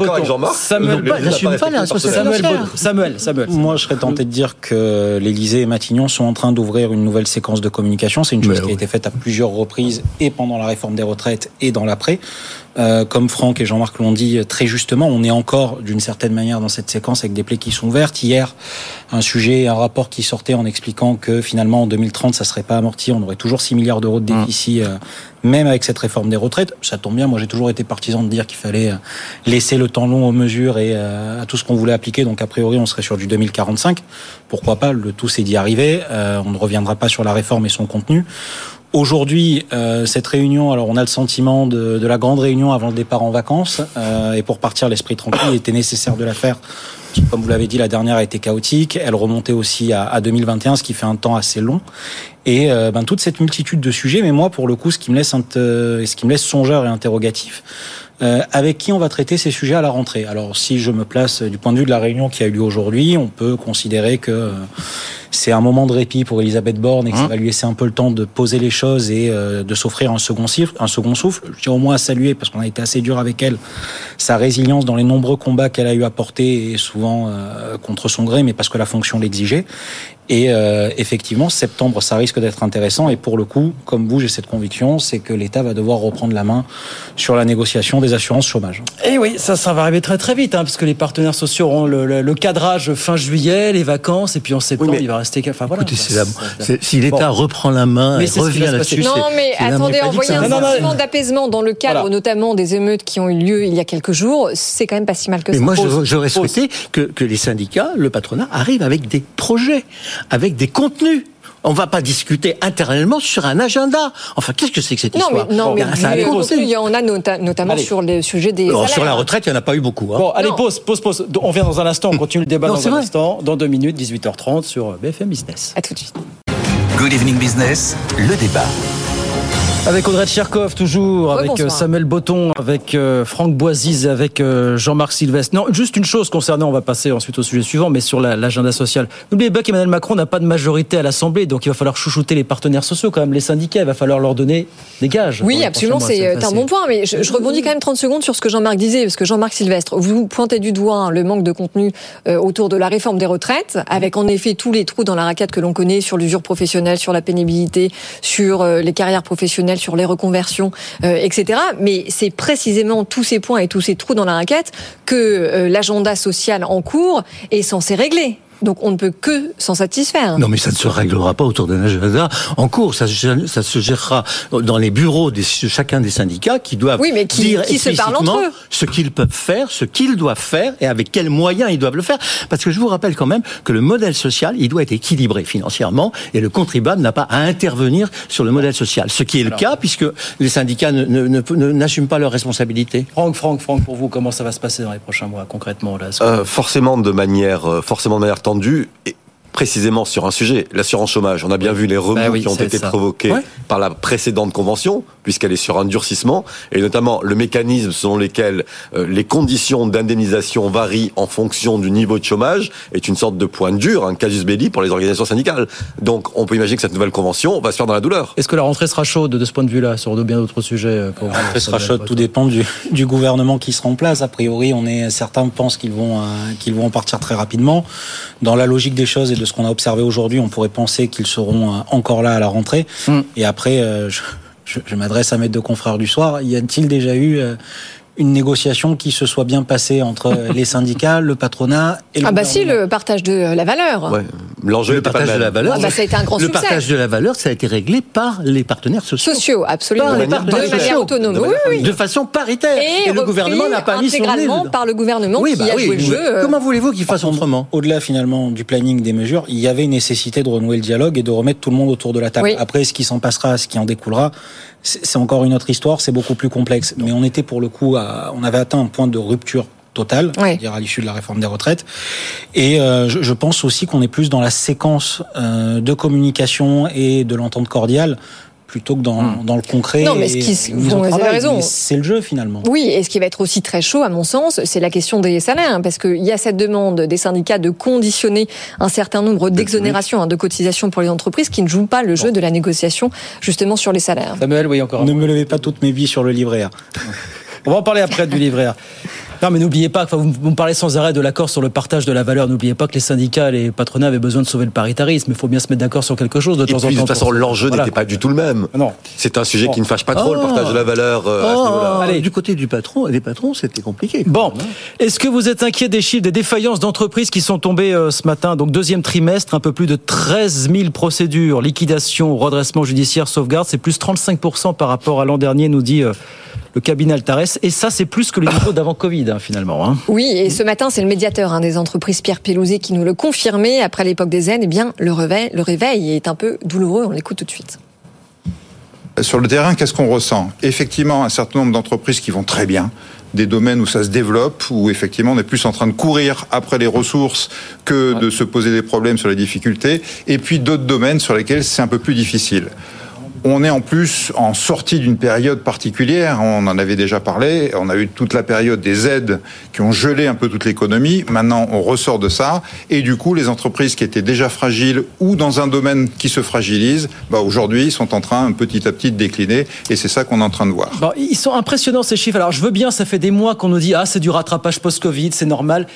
Samuel, pas- ils n'assument pas les responsabilités Samuel. Samuel, Samuel. Moi, je serais tenté de dire que l'Élysée et Matignon sont en train d'ouvrir une nouvelle séquence de communication. C'est une chose Mais qui a été faite à plusieurs reprises et pendant la réforme des retraites et dans l'après. Euh, comme Franck et Jean-Marc l'ont dit très justement, on est encore d'une certaine manière dans cette séquence avec des plaies qui sont ouvertes. Hier, un sujet, un rapport qui sortait en expliquant que finalement en 2030, ça serait pas amorti, on aurait toujours 6 milliards d'euros de déficit, euh, même avec cette réforme des retraites. Ça tombe bien, moi j'ai toujours été partisan de dire qu'il fallait euh, laisser le temps long aux mesures et euh, à tout ce qu'on voulait appliquer. Donc a priori, on serait sur du 2045. Pourquoi pas? Le tout, c'est d'y arriver. Euh, on ne reviendra pas sur la réforme et son contenu. Aujourd'hui, euh, cette réunion, alors on a le sentiment de, de la grande réunion avant le départ en vacances, euh, et pour partir l'esprit tranquille, il était nécessaire de la faire. Comme vous l'avez dit, la dernière a été chaotique. Elle remontait aussi à, à 2021, ce qui fait un temps assez long. Et euh, ben, toute cette multitude de sujets, mais moi, pour le coup, ce qui me laisse, euh, ce qui me laisse songeur et interrogatif, euh, avec qui on va traiter ces sujets à la rentrée? Alors, si je me place du point de vue de la réunion qui a eu lieu aujourd'hui, on peut considérer que euh, c'est un moment de répit pour Elisabeth Borne et que ça va lui laisser un peu le temps de poser les choses et euh, de s'offrir un second souffle. Un second souffle. Je tiens au moins à saluer parce qu'on a été assez dur avec elle sa résilience dans les nombreux combats qu'elle a eu à porter et souvent euh, contre son gré, mais parce que la fonction l'exigeait. Et euh, effectivement, septembre, ça risque d'être intéressant. Et pour le coup, comme vous, j'ai cette conviction, c'est que l'État va devoir reprendre la main sur la négociation des assurances chômage. Et oui, ça, ça va arriver très très vite, hein, parce que les partenaires sociaux auront le, le- le cadrage fin juillet, les vacances, et puis en septembre, Oui, mais- il va rester. Enfin voilà. Écoutez, Ça, c'est la- si l'État Bon. reprend la main Mais et revient là-dessus, Non, mais attendez, envoyer un sentiment d'apaisement dans le cadre Voilà. notamment des émeutes qui ont eu lieu il y a quelques jours, c'est quand même pas si mal que Mais ça. moi, Pause. je- j'aurais souhaité que, que les syndicats, le patronat, arrivent avec des projets, avec des contenus. On va pas discuter internellement sur un agenda. Enfin, qu'est-ce que c'est que cette Non, histoire mais, non, Bon, mais du contenu. il y en a nota- notamment Allez. sur le sujet des Alors, sur la retraite, il n'y en a pas eu beaucoup. hein. Bon, allez, Non. pause, pause, pause. On revient dans un instant, on continue le débat Non, dans un vrai. instant, dans deux minutes, 18h30 sur BFM Business. À tout de suite. Good Evening Business, le débat. Avec Audrey Tcherkov, toujours, avec euh, Samuel Botton, avec euh, Franck Boisiz, avec euh, Jean-Marc Sylvestre. Non, juste une chose concernant, on va passer ensuite au sujet suivant, mais sur la- l'agenda social. N'oubliez pas qu'Emmanuel Macron n'a pas de majorité à l'Assemblée, donc il va falloir chouchouter les partenaires sociaux, quand même, les syndicats, il va falloir leur donner des gages. Oui, absolument, c'est un bon point, mais je, je rebondis quand même 30 secondes sur ce que Jean-Marc disait, parce que Jean-Marc Sylvestre, vous pointez du doigt hein, le manque de contenu euh, autour de la réforme des retraites, avec en effet tous les trous dans la raquette que l'on connaît sur l'usure professionnelle, sur la pénibilité, sur les carrières professionnelles, sur les reconversions, euh, etc. Mais c'est précisément tous ces points et tous ces trous dans la raquette que euh, l'agenda social en cours est censé régler. Donc on ne peut que s'en satisfaire. Non, mais ça ne se réglera pas autour d'un agenda en cours. Ça, se- ça se gérera dans les bureaux de chacun des syndicats qui doivent Oui, mais qui- dire qui se parlent entre explicitement eux. ce qu'ils peuvent faire, ce qu'ils doivent faire et avec quels moyens ils doivent le faire. Parce que je vous rappelle quand même que le modèle social, il doit être équilibré financièrement et le contribuable n'a pas à intervenir sur le modèle social. Ce qui est le cas puisque les syndicats ne- ne- ne- ne- n'assument pas leurs responsabilités. Franck, Franck, Franck, pour vous, comment ça va se passer dans les prochains mois, concrètement là, Euh, forcément de manière, euh, forcément de manière tendue. Et précisément sur un sujet, l'assurance chômage. On a bien vu les remous Bah oui, qui ont été ça. provoqués Ouais. par la précédente convention, puisqu'elle est sur un durcissement, et notamment le mécanisme selon lequel euh, les conditions d'indemnisation varient en fonction du niveau de chômage est une sorte de point dur, un casus belli pour les organisations syndicales. Donc on peut imaginer que cette nouvelle convention va se faire dans la douleur. Est-ce que la rentrée sera chaude de ce point de vue-là sur de bien d'autres sujets euh, pour vous Ce sera chaud, tout dépend du, du gouvernement qui sera en place. A priori, on est, certains pensent qu'ils vont, euh, qu'ils vont en partir très rapidement. Dans la logique des choses et de ce qu'on a observé aujourd'hui, on pourrait penser qu'ils seront euh, encore là à la rentrée. Et après, euh, je, je- je m'adresse à mes deux confrères du soir. Y a-t-il déjà eu euh, une négociation qui se soit bien passée entre les syndicats, le patronat et le Ah bah si, le partage de la valeur. Ouais. L'enjeu Le partage de la valeur. Ah bah, ça a été un grand le succès. partage de la valeur, ça a été réglé par les partenaires sociaux. Sociaux, absolument. Par les de partenaires manière sociaux. autonome. De oui, oui. De façon paritaire. Et, le gouvernement n'a pas mis son nez intégralement par le gouvernement Oui, qui bah a oui, joué le jeu. euh, Comment voulez-vous qu'il fasse autrement? Au-delà finalement du planning des mesures, il y avait une nécessité de renouer le dialogue et de remettre tout le monde autour de la table. Oui. Après, ce qui s'en passera, ce qui en découlera, c'est encore une autre histoire, c'est beaucoup plus complexe. Mais on était pour le coup, à, on avait atteint un point de rupture totale, c'est-à-dire à l'issue de la réforme des retraites. Et euh, je, je pense aussi qu'on est plus dans la séquence euh, de communication et de l'entente cordiale plutôt que dans, dans le concret. Non, mais ce qui- vous avez raison. C'est le jeu finalement. Oui, et ce qui va être aussi très chaud, à mon sens, c'est la question des salaires, hein, parce qu'il y a cette demande des syndicats de conditionner un certain nombre d'exonérations hein, de cotisations pour les entreprises qui ne jouent pas le jeu de la négociation, justement, sur les salaires. Samuel, oui, encore. Ne me levez pas toutes mes billes sur le livret A. On va en parler après du livret A. Non, mais n'oubliez pas, enfin, vous, vous me parlez sans arrêt de l'accord sur le partage de la valeur. N'oubliez pas que les syndicats, les patronats avaient besoin de sauver le paritarisme. Il faut bien se mettre d'accord sur quelque chose de Et temps en temps. de toute façon, pour- l'enjeu Voilà. n'était pas du tout le même. Non. C'est un sujet qui ne fâche pas trop, Oh. le partage de la valeur euh, à ce niveau-là. Allez, du côté du patron, des patrons, c'était compliqué. Bon, est-ce que vous êtes inquiet des chiffres des défaillances d'entreprises qui sont tombées euh, ce matin? Donc deuxième trimestre, un peu plus de 13 000 procédures, liquidation, redressement judiciaire, sauvegarde, c'est plus 35% par rapport à l'an dernier, nous dit euh, le cabinet Altares. Et ça, c'est plus que le niveau d'avant Covid, hein, finalement. hein. Oui, et ce matin, c'est le médiateur hein, des entreprises Pierre Pélouzet qui nous le confirmait. Après l'époque des zen, eh bien, le réveil, le réveil est un peu douloureux. On l'écoute tout de suite. Sur le terrain, qu'est-ce qu'on ressent? Effectivement, un certain nombre d'entreprises qui vont très bien, des domaines où ça se développe, où effectivement on est plus en train de courir après les ressources que de se poser des problèmes sur les difficultés, et puis d'autres domaines sur lesquels c'est un peu plus difficile. On est en plus en sortie d'une période particulière, on en avait déjà parlé, on a eu toute la période des aides qui ont gelé un peu toute l'économie, maintenant on ressort de ça, et du coup les entreprises qui étaient déjà fragiles ou dans un domaine qui se fragilise, bah, aujourd'hui sont en train petit à petit de décliner, et c'est ça qu'on est en train de voir. Ils sont impressionnants ces chiffres. Alors je veux bien, ça fait des mois qu'on nous dit ah c'est du rattrapage post-Covid, c'est normal.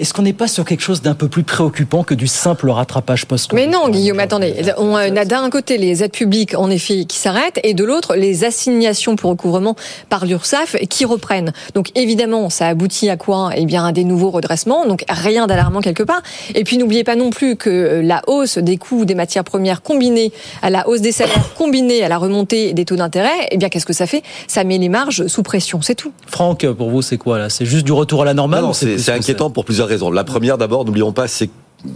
Est-ce qu'on n'est pas sur quelque chose d'un peu plus préoccupant que du simple rattrapage post-Covid Mais non, Guillaume, attendez. On a d'un côté les aides publiques, en effet, qui s'arrêtent, et de l'autre, les assignations pour recouvrement par l'URSSAF qui reprennent. Donc, évidemment, ça aboutit à quoi? Eh bien, à des nouveaux redressements. Donc, rien d'alarmant quelque part. Et puis, n'oubliez pas non plus que la hausse des coûts des matières premières combinée à la hausse des salaires, combinée à la remontée des taux d'intérêt, eh bien, qu'est-ce que ça fait? Ça met les marges sous pression, c'est tout. Franck, pour vous, c'est quoi là? C'est juste du retour à la normale c'est inquiétant pour plusieurs La première, d'abord, n'oublions pas, c'est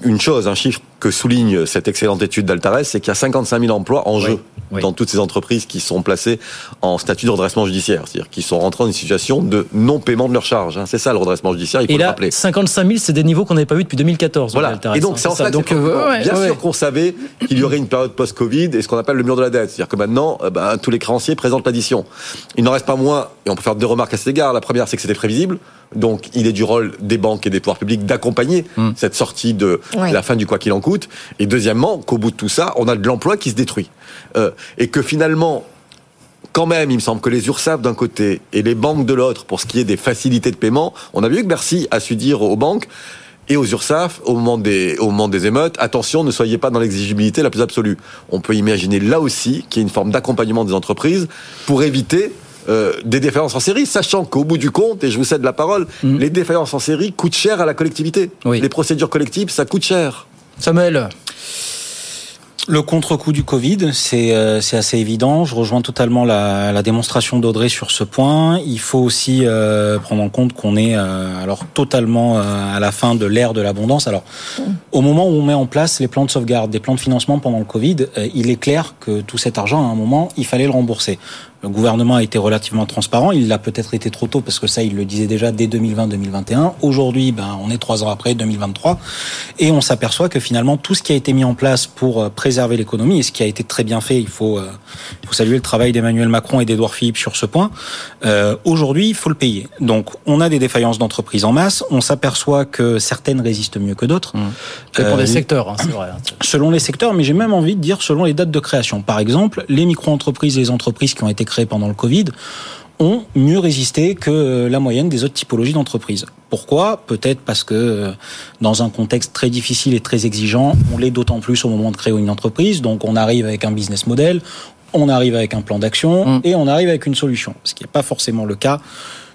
une chose, un chiffre que souligne cette excellente étude d'Altares, c'est qu'il y a 55 000 emplois en jeu dans toutes ces entreprises qui sont placées en statut de redressement judiciaire, c'est-à-dire qui sont rentrées dans une situation de non-paiement de leurs charges. hein. C'est ça le redressement judiciaire, il faut Et le là, rappeler. 55 000, c'est des niveaux qu'on n'avait pas vus depuis 2014. Voilà. Altares, Et donc, c'est en ça, que Donc, c'est euh, ouais, bien ouais. sûr qu'on savait qu'il y aurait une période post-Covid et ce qu'on appelle le mur de la dette. C'est-à-dire que maintenant, euh, ben, tous les créanciers présentent l'addition. Il n'en reste pas moins, et on peut faire deux remarques à cet égard. La première, c'est que c'était prévisible. Donc, il est du rôle des banques et des pouvoirs publics d'accompagner cette sortie de Ouais. la fin du quoi qu'il en coûte. Et deuxièmement, qu'au bout de tout ça, on a de l'emploi qui se détruit. Euh, et que finalement, quand même, il me semble que les URSAF d'un côté et les banques de l'autre, pour ce qui est des facilités de paiement, on a vu que Bercy a su dire aux banques et aux URSAF, au moment des, au moment des émeutes, attention, ne soyez pas dans l'exigibilité la plus absolue. On peut imaginer là aussi qu'il y ait une forme d'accompagnement des entreprises pour éviter euh, des défaillances en série, sachant qu'au bout du compte, et je vous cède la parole, les défaillances en série coûtent cher à la collectivité. Les procédures collectives, ça coûte cher. Samuel Le contre-coup du Covid, c'est euh, assez évident. Je rejoins totalement la, démonstration d'Audrey sur ce point. Il faut aussi euh, prendre en compte qu'on est euh, alors totalement à la fin de l'ère de l'abondance. Alors, au moment où on met en place les plans de sauvegarde, des plans de financement pendant le Covid, il est clair que tout cet argent, à un moment, il fallait le rembourser. Le gouvernement a été relativement transparent. Il l'a peut-être été trop tôt parce que ça, il le disait déjà dès 2020-2021. Aujourd'hui, ben, on est trois ans après, 2023, et on s'aperçoit que finalement tout ce qui a été mis en place pour euh, préserver l'économie et ce qui a été très bien fait, il faut, euh, il faut saluer le travail d'Emmanuel Macron et d'Edouard Philippe sur ce point. Euh, Aujourd'hui, il faut le payer. Donc, on a des défaillances d'entreprises en masse. On s'aperçoit que certaines résistent mieux que d'autres. Mmh. Pour Euh, les secteurs, hein, c'est vrai. Selon les secteurs, mais j'ai même envie de dire selon les dates de création. Par exemple, les micro-entreprises et les entreprises qui ont été créées pendant le Covid ont mieux résisté que euh, la moyenne des autres typologies d'entreprises. Pourquoi? Peut-être parce que euh, dans un contexte très difficile et très exigeant, on l'est d'autant plus au moment de créer une entreprise. Donc on arrive avec un business model, on arrive avec un plan d'action et on arrive avec une solution. Ce qui n'est pas forcément le cas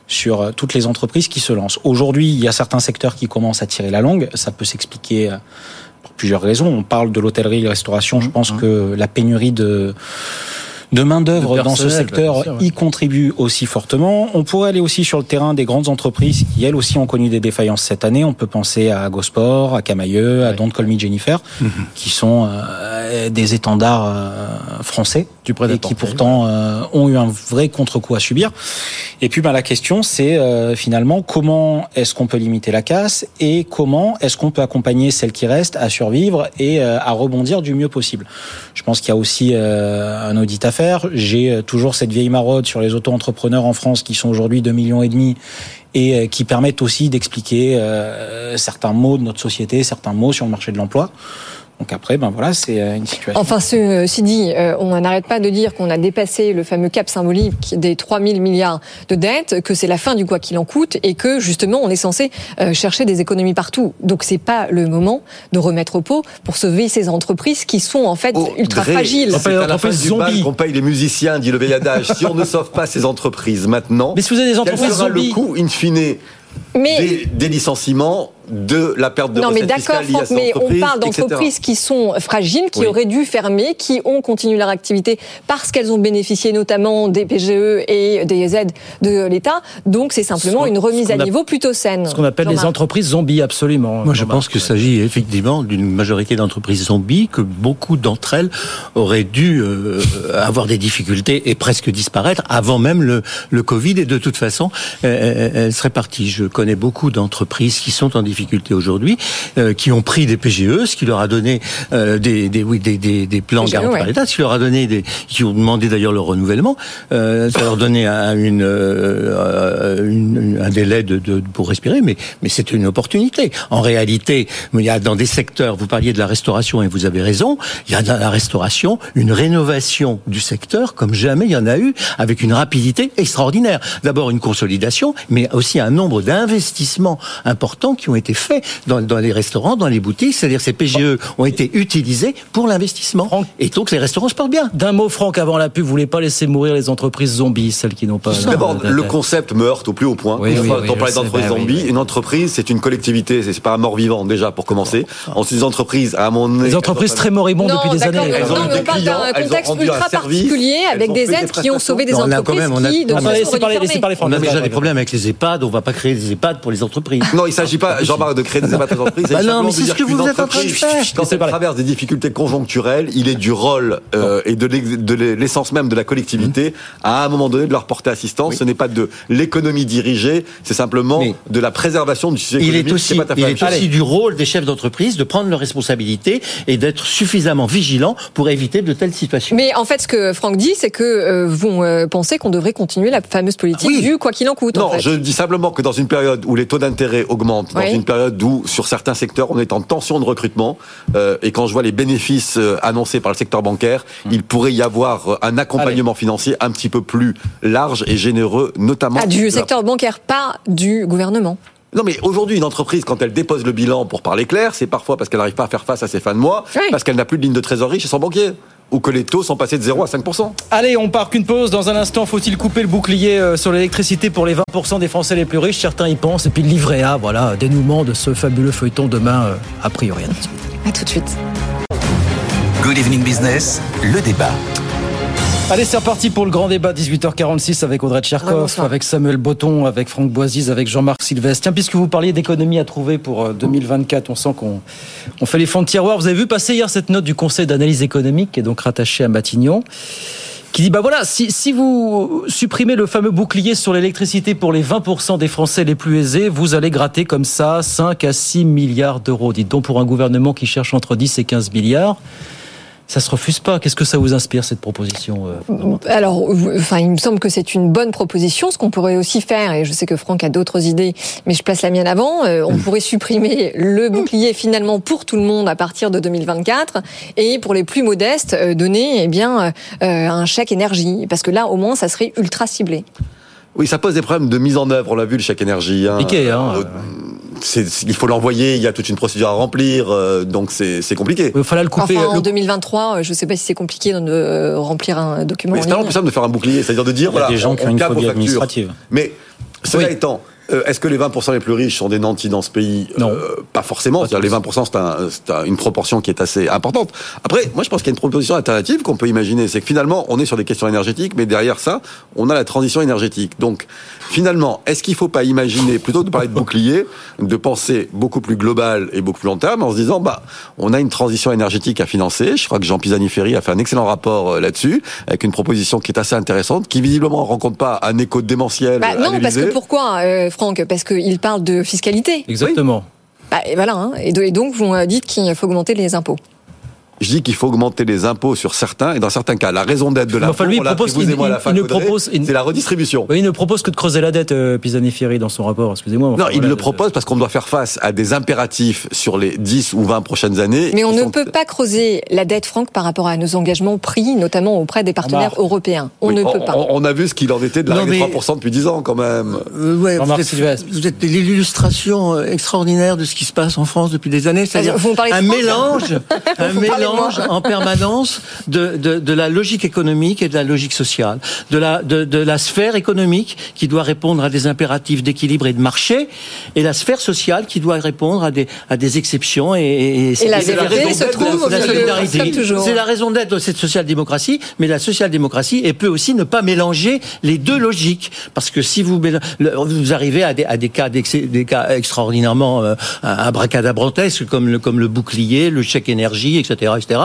sur euh, toutes les entreprises qui se lancent. Aujourd'hui, il y a certains secteurs qui commencent à tirer la langue. Ça peut s'expliquer pour plusieurs raisons. On parle de l'hôtellerie et la restauration. Je pense que la pénurie de de main-d'œuvre dans ce secteur sûr, ouais. y contribue aussi fortement. On pourrait aller aussi sur le terrain des grandes entreprises qui, elles aussi, ont connu des défaillances cette année. On peut penser à Gosport, à Camailleux, à Don't Call Me Jennifer, qui sont euh, des étendards euh, français et qui pourtant euh, ont eu un vrai contre-coup à subir. Et puis, ben, la question, c'est euh, finalement comment est-ce qu'on peut limiter la casse et comment est-ce qu'on peut accompagner celles qui restent à survivre et euh, à rebondir du mieux possible? Je pense qu'il y a aussi euh, un audit à faire. J'ai euh, toujours cette vieille maraude sur les auto-entrepreneurs en France qui sont aujourd'hui 2 millions et et euh, qui permettent aussi d'expliquer euh, certains mots de notre société, certains mots sur le marché de l'emploi. Donc après, ben voilà, c'est euh, une situation. Enfin, ceci dit, euh, on n'arrête pas de dire qu'on a dépassé le fameux cap symbolique des 3 000 milliards de dettes, que c'est la fin du quoi qu'il en coûte et que justement on est censé euh, chercher des économies partout. Donc c'est pas le moment de remettre au pot pour sauver ces entreprises qui sont en fait ultra fragiles. C'est à la fin du bal qu'on paye les musiciens, dit le vieil adage. si on ne sauve pas ces entreprises maintenant, Mais si vous avez des entreprises quel sera zombies- le coût, in fine, Mais- des, des licenciements, de la perte de non, mais recettes d'accord, fiscales liées à Franck, ces mais on parle etc. d'entreprises qui sont fragiles, qui Oui. auraient dû fermer, qui ont continué leur activité parce qu'elles ont bénéficié notamment des PGE et des aides de l'État. Donc c'est simplement Ce une remise à a- niveau plutôt saine. Ce qu'on appelle les entreprises zombies, absolument. Moi, je pense qu'il s'agit effectivement d'une majorité d'entreprises zombies, que beaucoup d'entre elles auraient dû euh, avoir des difficultés et presque disparaître avant même le, le Covid. Et de toute façon, euh, elles seraient parties. Je connais beaucoup d'entreprises qui sont en difficulté aujourd'hui, euh, qui ont pris des PGE, ce qui leur a donné euh, des, des, oui, des, des, des plans PGE, garantis par ouais. l'État, ce qui leur a donné des, qui ont demandé d'ailleurs leur renouvellement. Euh, ça leur donnait un, une, une- un délai de, de- pour respirer, mais, mais c'est une opportunité. En réalité, il y a dans des secteurs, vous parliez de la restauration et vous avez raison, il y a dans la restauration une rénovation du secteur comme jamais il y en a eu, avec une rapidité extraordinaire. D'abord une consolidation, mais aussi un nombre d'investissements importants qui ont été faits dans, dans les restaurants, dans les boutiques, c'est-à-dire ces PGE ont été utilisés pour l'investissement. Et donc les restaurants se portent bien. D'un mot, Franck, avant la pub, vous voulez pas laisser mourir les entreprises zombies, celles qui n'ont pas. D'abord, le concept me heurte au plus haut point. Oui, on sais, d'entreprise bah oui, zombie. Une entreprise, c'est une collectivité, c'est pas un mort-vivant déjà pour commencer. Ensuite, les entreprises, à un moment donné, Les entreprises ont- très moribondes depuis des années. Elles ont non, mais des on parle clients, d'un elles ont contexte ultra service, particulier avec ont des aides qui ont sauvé des entreprises qui, laissez parler- Franck. On a déjà des problèmes avec les EHPAD, on va pas créer des EHPAD pour les entreprises. Non, il s'agit pas, Jean-Marc, de créer des EHPAD entreprises. Bah non, mais c'est ce que vous êtes en train de faire. Quand elle traverse des difficultés conjoncturelles, il est du rôle euh, et de l'essence même de la collectivité à un moment donné de leur porter assistance. Ce n'est pas de l'économie dirigée, c'est simplement Mais- de la préservation du système Il est aussi, fait il est aussi du rôle des chefs d'entreprise de prendre leurs responsabilités et d'être suffisamment vigilants pour éviter de telles situations. Mais en fait, ce que Franck dit, c'est que euh, vous euh, pensez qu'on devrait continuer la fameuse politique Oui. du quoi qu'il en coûte. en Non, fait. je dis simplement que dans une période où les taux d'intérêt augmentent, dans Oui. une période où, sur certains secteurs, on est en tension de recrutement, euh, et quand je vois les bénéfices euh, annoncés par le secteur bancaire, Hum. il pourrait y avoir euh, un accompagnement financier un petit peu plus large et généreux, notamment... Ah, du la- secteur bancaire, pas du gouvernement. Non, mais aujourd'hui, une entreprise, quand elle dépose le bilan pour parler clair, c'est parfois parce qu'elle n'arrive pas à faire face à ses fins de mois, Oui. parce qu'elle n'a plus de ligne de trésorerie chez son banquier, ou que les taux sont passés de 0 à 5%. Allez, on part qu'une pause. Dans un instant, faut-il couper le bouclier euh, sur l'électricité pour les 20% des Français les plus riches? Certains y pensent. Et puis le livret A, voilà, dénouement de ce fabuleux feuilleton demain, euh, a priori. À tout de suite. Good Evening Business, le débat. Allez, c'est reparti pour le grand débat 18h46 avec Audrey Tcherkov, avec Samuel Botton, avec Franck Boisise, avec Jean-Marc Sylvestre. Tiens, puisque vous parliez d'économie à trouver pour euh, 2024, on sent qu'on on fait les fonds de tiroir. Vous avez vu passer hier cette note du Conseil d'analyse économique qui est donc rattachée à Matignon. qui dit bah voilà, si, si vous supprimez le fameux bouclier sur l'électricité pour les 20% des Français les plus aisés, vous allez gratter comme ça 5 à 6 milliards d'euros. Dites donc pour un gouvernement qui cherche entre 10 et 15 milliards. Ça se refuse pas. Qu'est-ce que ça vous inspire cette proposition euh, Alors, enfin, il me semble que c'est une bonne proposition. Ce qu'on pourrait aussi faire, et je sais que Franck a d'autres idées, mais je place la mienne avant. Euh, on pourrait supprimer le bouclier finalement pour tout le monde à partir de 2024 et pour les plus modestes euh, donner, eh bien, un chèque énergie, parce que là, au moins, ça serait ultra ciblé. Oui, ça pose des problèmes de mise en œuvre. On l'a vu, le chèque énergie. Hein. Piqué, hein il faut l'envoyer, il y a toute une procédure à remplir, euh, donc c'est compliqué. Il fallait le couper. Enfin, en 2023, euh, je ne sais pas si c'est compliqué de euh, remplir un document. C'est tellement plus simple de faire un bouclier, c'est-à-dire de dire il y a des gens qui ont une phobie administrative. Mais cela étant, euh, est-ce que les 20% les plus riches sont des nantis dans ce pays? Non. Euh, pas forcément. les 20%, c'est un, une proportion qui est assez importante. Après, moi, je pense qu'il y a une proposition alternative qu'on peut imaginer. C'est que finalement, on est sur des questions énergétiques, mais derrière ça, on a la transition énergétique. Donc, finalement, est-ce qu'il ne faut pas imaginer, plutôt que de parler de bouclier, de penser beaucoup plus global et beaucoup plus long terme en se disant, bah, on a une transition énergétique à financer. Je crois que Jean Pisani-Ferry a fait un excellent rapport euh, là-dessus, avec une proposition qui est assez intéressante, qui visiblement rencontre pas un écho démentiel. Bah, non, parce que pourquoi Franck, parce qu'il parle de fiscalité. Exactement. Bah, et voilà. Hein. Et donc, vous dites qu'il faut augmenter les impôts je dis qu'il faut augmenter les impôts sur certains, et dans certains cas, la raison d'être de l'impôt, enfin, lui, il propose il, il, ne propose, c'est la redistribution. il ne propose que de creuser la dette, euh, Pisani-Ferry, dans son rapport, excusez-moi. non, il le propose parce qu'on doit faire face à des impératifs sur les 10 ou 20 prochaines années. Mais on ne peut pas creuser la dette, Franck, par rapport à nos engagements pris, notamment auprès des partenaires européens. On ne peut pas. On, a vu ce qu'il en était de la règle 3% depuis 10 ans, quand même. Euh, ouais, vous, êtes, vous êtes l'illustration euh, extraordinaire de ce qui se passe en France depuis des années. C'est-à-dire un mélange, un mélange en permanence de, de, de, la logique économique et de la logique sociale, de la, de, de la sphère économique qui doit répondre à des impératifs d'équilibre et de marché, et la sphère sociale qui doit répondre à des, à des exceptions et, et, et la, vérité se trouve la solidarité. C'est la raison d'être de cette social-démocratie, mais la social-démocratie elle peut aussi ne pas mélanger les deux logiques, parce que si vous vous arrivez à des, à des cas, des cas extraordinairement euh, abracadabrantesques comme le, comme le bouclier, le chèque énergie, etc., etc.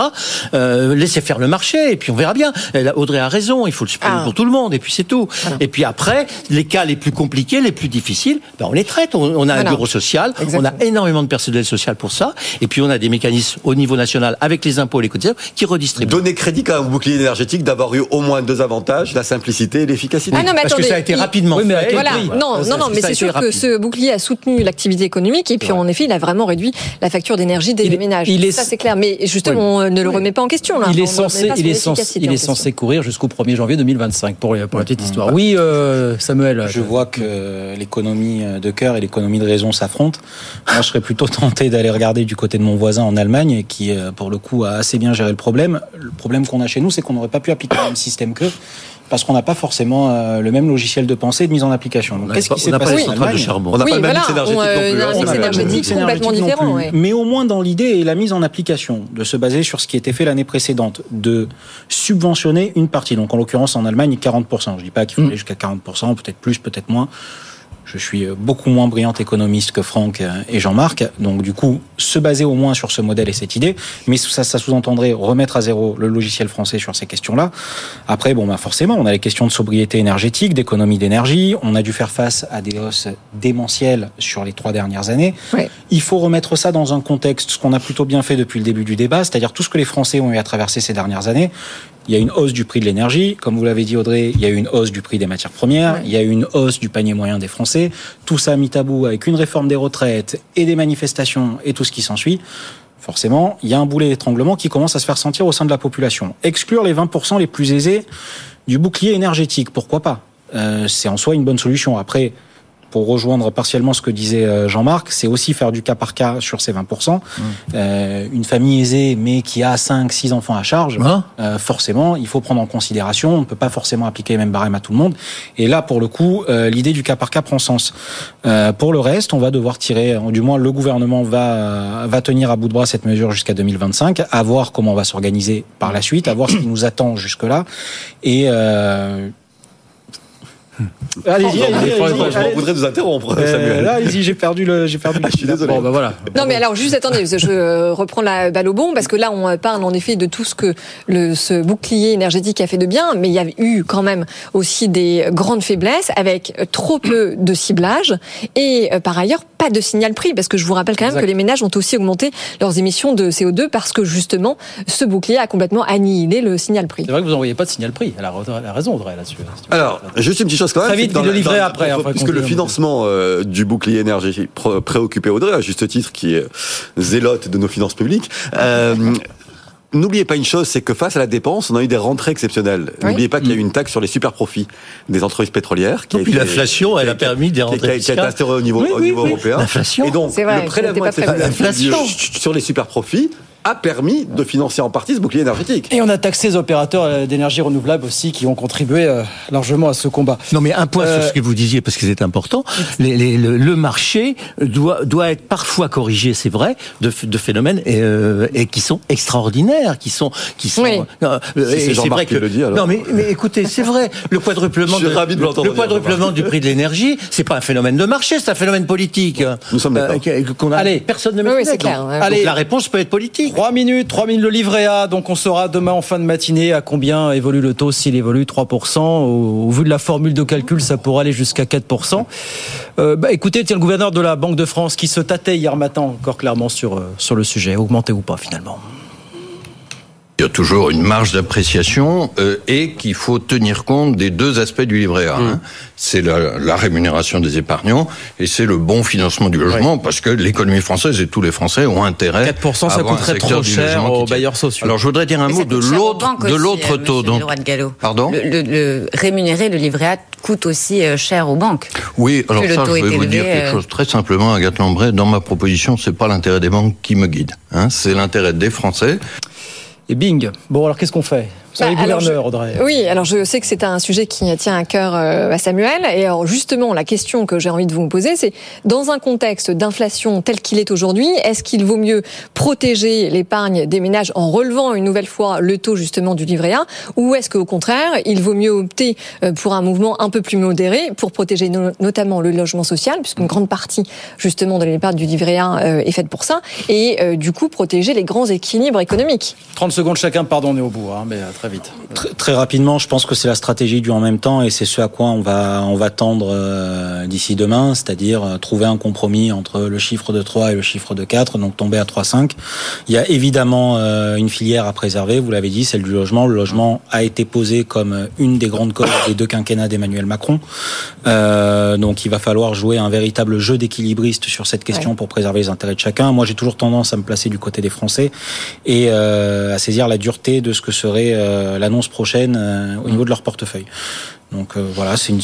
Euh, laissez faire le marché et puis on verra bien. Audrey a raison, il faut le supprimer ah. pour tout le monde et puis c'est tout. Et puis après, les cas les plus compliqués, les plus difficiles, ben on les traite. On, a un bureau social, on a énormément de personnel social pour ça et puis on a des mécanismes au niveau national avec les impôts et les cotisations qui redistribuent. Donner crédit à un bouclier énergétique d'avoir eu au moins deux avantages, la simplicité et l'efficacité. Ah non, mais Parce que ça a été rapidement fait. Voilà. Non, non, non, mais c'est sûr que ce bouclier a soutenu l'activité économique et puis en effet, il a vraiment réduit la facture d'énergie des ménages. Ça c'est clair, mais justement, on ne le remet pas en question. Là. Il est censé, il est censé, il est censé courir jusqu'au 1er janvier 2025 pour, pour la petite histoire. Oui, euh, Samuel. Je vois que l'économie de cœur et l'économie de raison s'affrontent. Moi, je serais plutôt tenté d'aller regarder du côté de mon voisin en Allemagne, qui, euh, pour le coup, a assez bien géré le problème. Le problème qu'on a chez nous, c'est qu'on n'aurait pas pu appliquer le même système qu'eux parce qu'on n'a pas forcément euh, le même logiciel de pensée et de mise en application. Qu'est-ce qui s'est passé en de charbon On n'a pas le même mix énergétique non plus. Un mix complètement différent. Mais au moins dans l'idée et la mise en application, de se baser sur ce qui était fait l'année précédente, de subventionner une partie. Donc en l'occurrence en Allemagne 40%. Je dis pas qu'il faut mm. aller jusqu'à 40%, peut-être plus, peut-être moins. Je suis euh, beaucoup moins brillant économiste que Franck euh, et Jean-Marc. Donc, du coup, se baser au moins sur ce modèle et cette idée. Mais ça, ça sous-entendrait remettre à zéro le logiciel français sur ces questions-là. Après, bon, bah, forcément, on a les questions de sobriété énergétique, d'économie d'énergie. On a dû faire face à des hausses démentielles sur les trois dernières années. Il faut remettre ça dans un contexte, ce qu'on a plutôt bien fait depuis le début du débat, c'est-à-dire tout ce que les Français ont eu à traverser ces dernières années. Il y a une hausse du prix de l'énergie, comme vous l'avez dit Audrey, il y a eu une hausse du prix des matières premières, il y a eu une hausse du panier moyen des Français. Tout ça mis à bout avec une réforme des retraites et des manifestations et tout ce qui s'ensuit. Forcément, il y a un boulet d'étranglement qui commence à se faire sentir au sein de la population. Exclure les 20% les plus aisés du bouclier énergétique, pourquoi pas? Euh, C'est en soi une bonne solution. Après, pour rejoindre partiellement ce que disait euh, Jean-Marc, c'est aussi faire du cas par cas sur ces 20%. Mmh. Euh, une famille aisée, mais qui a 5, 6 enfants à charge, hein euh, forcément, il faut prendre en considération. On ne peut pas forcément appliquer les mêmes barèmes à tout le monde. Et là, pour le coup, euh, l'idée du cas par cas prend sens. Euh, pour le reste, on va devoir tirer, du moins le gouvernement va, va tenir à bout de bras cette mesure jusqu'à 2025, à voir comment on va s'organiser par la suite, à voir ce qui nous attend jusque-là. Et Allez-y, allez-y. Je voudrais vous interrompre, Euh, Samuel. là, allez-y, j'ai perdu le, j'ai perdu. Ah, je suis désolé. Bon, bah voilà. Non, mais alors juste attendez, je euh, reprends la balle au bon parce que là on parle en effet de tout ce que le, ce bouclier énergétique a fait de bien, mais il y a eu quand même aussi des grandes faiblesses avec trop peu de ciblage et euh, par ailleurs pas de signal prix parce que je vous rappelle quand même Exact. que les ménages ont aussi augmenté leurs émissions de CO2 parce que justement ce bouclier a complètement annihilé le signal prix. C'est vrai que vous n'envoyez pas de signal prix. Elle a, elle a raison, Audrey, là-dessus. Alors, juste une petite chose quand même. Très vite, que puis le livret après, dans- après puisque le financement euh, du bouclier énergétique pré- préoccupé Audrey, à juste titre, qui est zélote de nos finances publiques. euh, N'oubliez pas une chose, c'est que face à la dépense, on a eu des rentrées exceptionnelles. Oui. N'oubliez pas qu'il y a eu une taxe sur les super profits des entreprises pétrolières. Qui Et puis l'inflation, elle a permis des rentrées qui a, qui a été instaurée au niveau, Oui, au oui, niveau oui. européen. L'inflation. Et donc, C'est vrai, le prélèvement pas exceptionnel sur les super profits a permis de financer en partie ce bouclier énergétique. Et on a taxé les opérateurs euh, d'énergie renouvelable aussi qui ont contribué euh, largement à ce combat. Non, mais un point Euh, sur ce que vous disiez, parce que c'est important. Les- les- le, le marché doit, doit être parfois corrigé, c'est vrai, de, phénomènes et, euh, et qui sont extraordinaires, qui sont, qui sont. Oui. euh, Si c'est Jean-Marc qui le dit, alors. Non, mais, mais écoutez, c'est vrai. Le quadruplement, Je suis ravi de l'entendre le quadruplement du prix de l'énergie, c'est pas un phénomène de marché, c'est un phénomène politique. Nous sommes d'accord. Euh, Allez. personne ne met Oui, clair, donc Allez. la réponse peut être politique. 3 minutes, 3 minutes le livret A. Donc on saura demain en fin de matinée à combien évolue le taux, s'il évolue 3%. Au, au vu de la formule de calcul, ça pourrait aller jusqu'à 4%. Euh, bah, écoutez, tiens, le gouverneur de la Banque de France qui se tâtait hier matin encore clairement sur, euh, sur le sujet. Augmenter ou pas finalement Il y a toujours une marge d'appréciation euh, et qu'il faut tenir compte des deux aspects du livret A. hein. C'est la, la rémunération des épargnants et c'est le bon financement du logement parce que l'économie française et tous les Français ont intérêt 4%, ça avoir coûterait trop cher aux bailleurs sociaux. Alors je voudrais dire un Mais mot de l'autre de l'autre euh, taux. Gallo. Pardon? Le, le- le rémunérer le livret A coûte aussi euh, cher aux banques. Oui, alors Plus le ça, taux je vais vous élevé, dire quelque euh, chose très simplement, Agathe Lambray. Dans ma proposition, c'est pas l'intérêt des banques qui me guide. Hein, c'est l'intérêt des Français. Et bing. Bon, alors qu'est-ce qu'on fait? Bah, alors, gouverneur, je- Audrey. Oui, alors je sais que c'est un sujet qui tient à cœur euh, à Samuel. Et alors justement, la question que j'ai envie de vous poser, c'est dans un contexte d'inflation tel qu'il est aujourd'hui, est-ce qu'il vaut mieux protéger l'épargne des ménages en relevant une nouvelle fois le taux justement du livret A, ou est-ce qu'au contraire, il vaut mieux opter euh, pour un mouvement un peu plus modéré pour protéger no- notamment le logement social, puisqu'une grande partie justement de l'épargne du livret A euh, est faite pour ça, et du coup protéger les grands équilibres économiques? 30 secondes chacun, pardon, on est au bout, hein, mais euh, très vite. Très, très rapidement, je pense que c'est la stratégie du en même temps et c'est ce à quoi on va on va tendre euh, d'ici demain, c'est-à-dire euh, trouver un compromis entre le chiffre de 3 et le chiffre de 4, donc tomber à 3,5. Il y a évidemment euh, une filière à préserver, vous l'avez dit, celle du logement. Le logement a été posé comme une des grandes causes des deux quinquennats d'Emmanuel Macron. Euh, donc il va falloir jouer un véritable jeu d'équilibriste sur cette question Ouais. pour préserver les intérêts de chacun. Moi, j'ai toujours tendance à me placer du côté des Français et euh, à saisir la dureté de ce que serait l'annonce prochaine euh, au niveau de leur portefeuille. Donc euh, voilà, c'est une.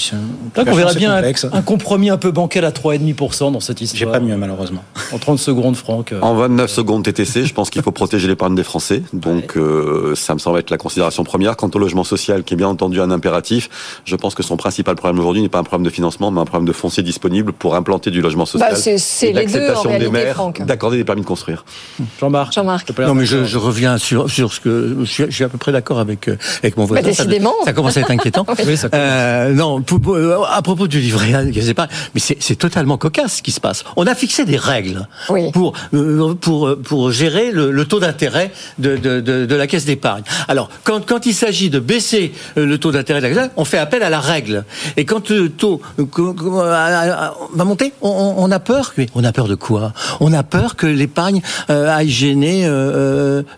Donc on verra bien un, complexe. un compromis un peu bancal à 3,5% dans cette histoire. J'ai pas mieux malheureusement. En 30 secondes, Franck. euh, En 29 secondes TTC, je pense qu'il faut protéger l'épargne des Français. Donc, euh, ça me semble être la considération première. Quant au logement social, qui est bien entendu un impératif, je pense que son principal problème aujourd'hui n'est pas un problème de financement, mais un problème de foncier disponible pour implanter du logement social. Bah, c'est- c'est les deux, en l'acceptation des maires d'accorder des permis de construire. Jean-Marc. Jean-Marc. Non, mais je, je reviens sur, sur ce que je suis, je suis à peu près d'accord avec euh, avec mon voisin. Bah, décidément. Ça, ça commence à être inquiétant. Oui, ça commence. Euh, non, pour- pour- euh, à propos du livret A, je sais pas, mais c'est totalement cocasse ce qui se passe. On a fixé des règles Oui. pour euh, pour pour gérer le, le taux d'intérêt de, de, de, de la caisse d'épargne. Alors quand quand il s'agit de baisser le taux d'intérêt de la caisse, on fait appel à la règle. Et quand le taux va monter, on, on- a peur. On a peur de quoi? On a peur que l'épargne aille gêner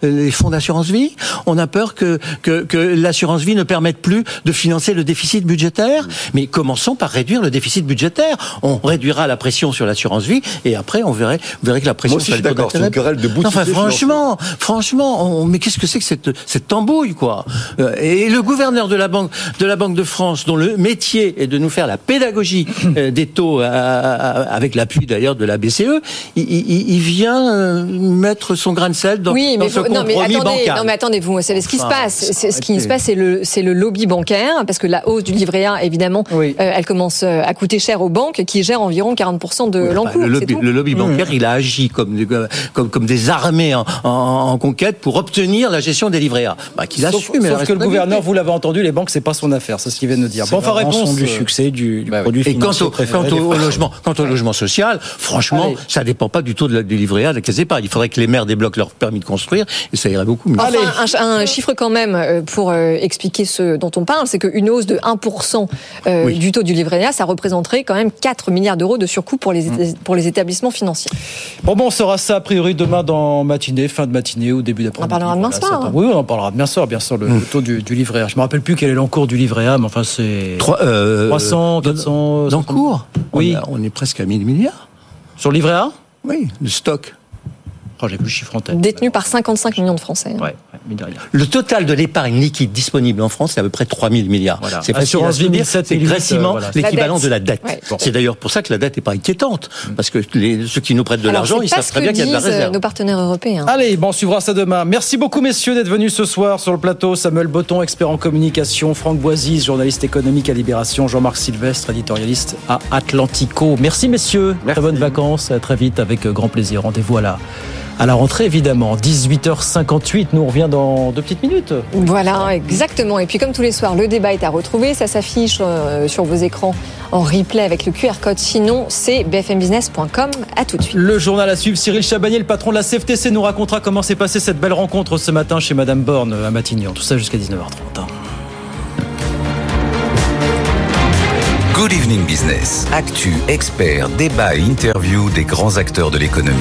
les fonds d'assurance vie? On a peur que que, que l'assurance vie ne permette plus de financer le déficit budgétaire. Mais commençons par réduire le déficit budgétaire. On réduira la pression sur l'assurance vie et après on verrait vous verrez que la pression Moi aussi, sur je les d'accord, c'est une querelle de boutique Non, Enfin franchement, franchement, on- mais qu'est-ce que c'est que cette cette tambouille quoi? Euh, Et le gouverneur de la banque de la Banque de France, dont le métier est de nous faire la pédagogie euh, des taux, à- à- avec l'appui d'ailleurs de la BCE, il, il- il vient euh, mettre son grain de sel dans, oui, dans mais ce vous- non, mais attendez, bancal. non, mais attendez, vous savez ce qui Enfin, se passe. C'est ce qui se passe, c'est le, c'est le lobby bancaire, parce que la hausse hausse du livret A, évidemment, euh, elle commence euh, à coûter cher aux banques qui gèrent environ 40% de l'encours. le, lobby, le Mmh. bancaire, il a agi comme, des- comme, comme des armées en, en- en conquête pour obtenir la gestion des livrets A. Bah, qu'il Sauf, assume. sauf que le gouverneur, vous l'avez entendu, les banques, c'est pas son affaire. C'est ce qu'il vient de nous dire. Bon, enfin, réponse du euh, succès du, du bah oui. produit Et quant financier au, quant logement, quant au logement social, franchement, Allez. ça dépend pas du tout de la, du livret A de la caisse d'épargne. Il faudrait que les maires débloquent leur permis de construire et ça irait beaucoup mieux. Enfin, un, un chiffre quand même pour expliquer ce dont on parle, c'est qu'une hausse de 1% euh, Oui. du taux du livret A, ça représenterait quand même 4 milliards d'euros de surcoût pour les, éta- pour les établissements financiers. Bon, bon, on saura ça a priori demain dans matinée, fin de matinée ou début d'après-midi. On en parlera demain Voilà, soir, hein. Oui, on en parlera demain soir, bien sûr, le, le taux du, du livret A. Je me rappelle plus quel est l'encours du livret A, mais enfin, c'est. Trois- euh, 300, 400. D'encours? Oui. On, a- on est presque à 1000 milliards. Sur le livret A? Oui, le stock. Oh, j'ai plus le chiffre en tête. Détenu par 55 millions de Français. Ouais, ouais, mine de rien. Le total de l'épargne liquide disponible en France, c'est à peu près 3000 milliards. Voilà. C'est Assurance vie, dire, 1007, c'est 1008, quasiment euh, voilà. l'équivalent de la dette. Ouais. C'est d'ailleurs pour ça que la dette n'est pas inquiétante, parce que les- ceux qui nous prêtent de l'argent, ils savent très bien qu'il y a de la euh, réserve. nos partenaires européens. Allez, bon, on suivra ça demain. Merci beaucoup, messieurs, d'être venus ce soir sur le plateau. Samuel Botton, expert en communication. Franck Boisise, journaliste économique à Libération. Jean-Marc Sylvestre, éditorialiste à Atlantico. Merci, messieurs. Très bonnes vacances. À très vite, avec grand plaisir. Rendez-vous à la, à la rentrée, évidemment. 18h58. Nous, on revient dans deux petites minutes. Voilà, exactement. Et puis comme tous les soirs, le débat est à retrouver. Ça s'affiche euh, sur vos écrans en replay avec le QR code. Sinon, c'est bfmbusiness.com. À tout de suite. Le journal à suivre, Cyril Chabagnier, le patron de la CFTC, nous racontera comment s'est passée cette belle rencontre ce matin chez Madame Borne à Matignon. Tout ça jusqu'à 19h30. Good Evening Business. Actu, experts, débat et interview des grands acteurs de l'économie.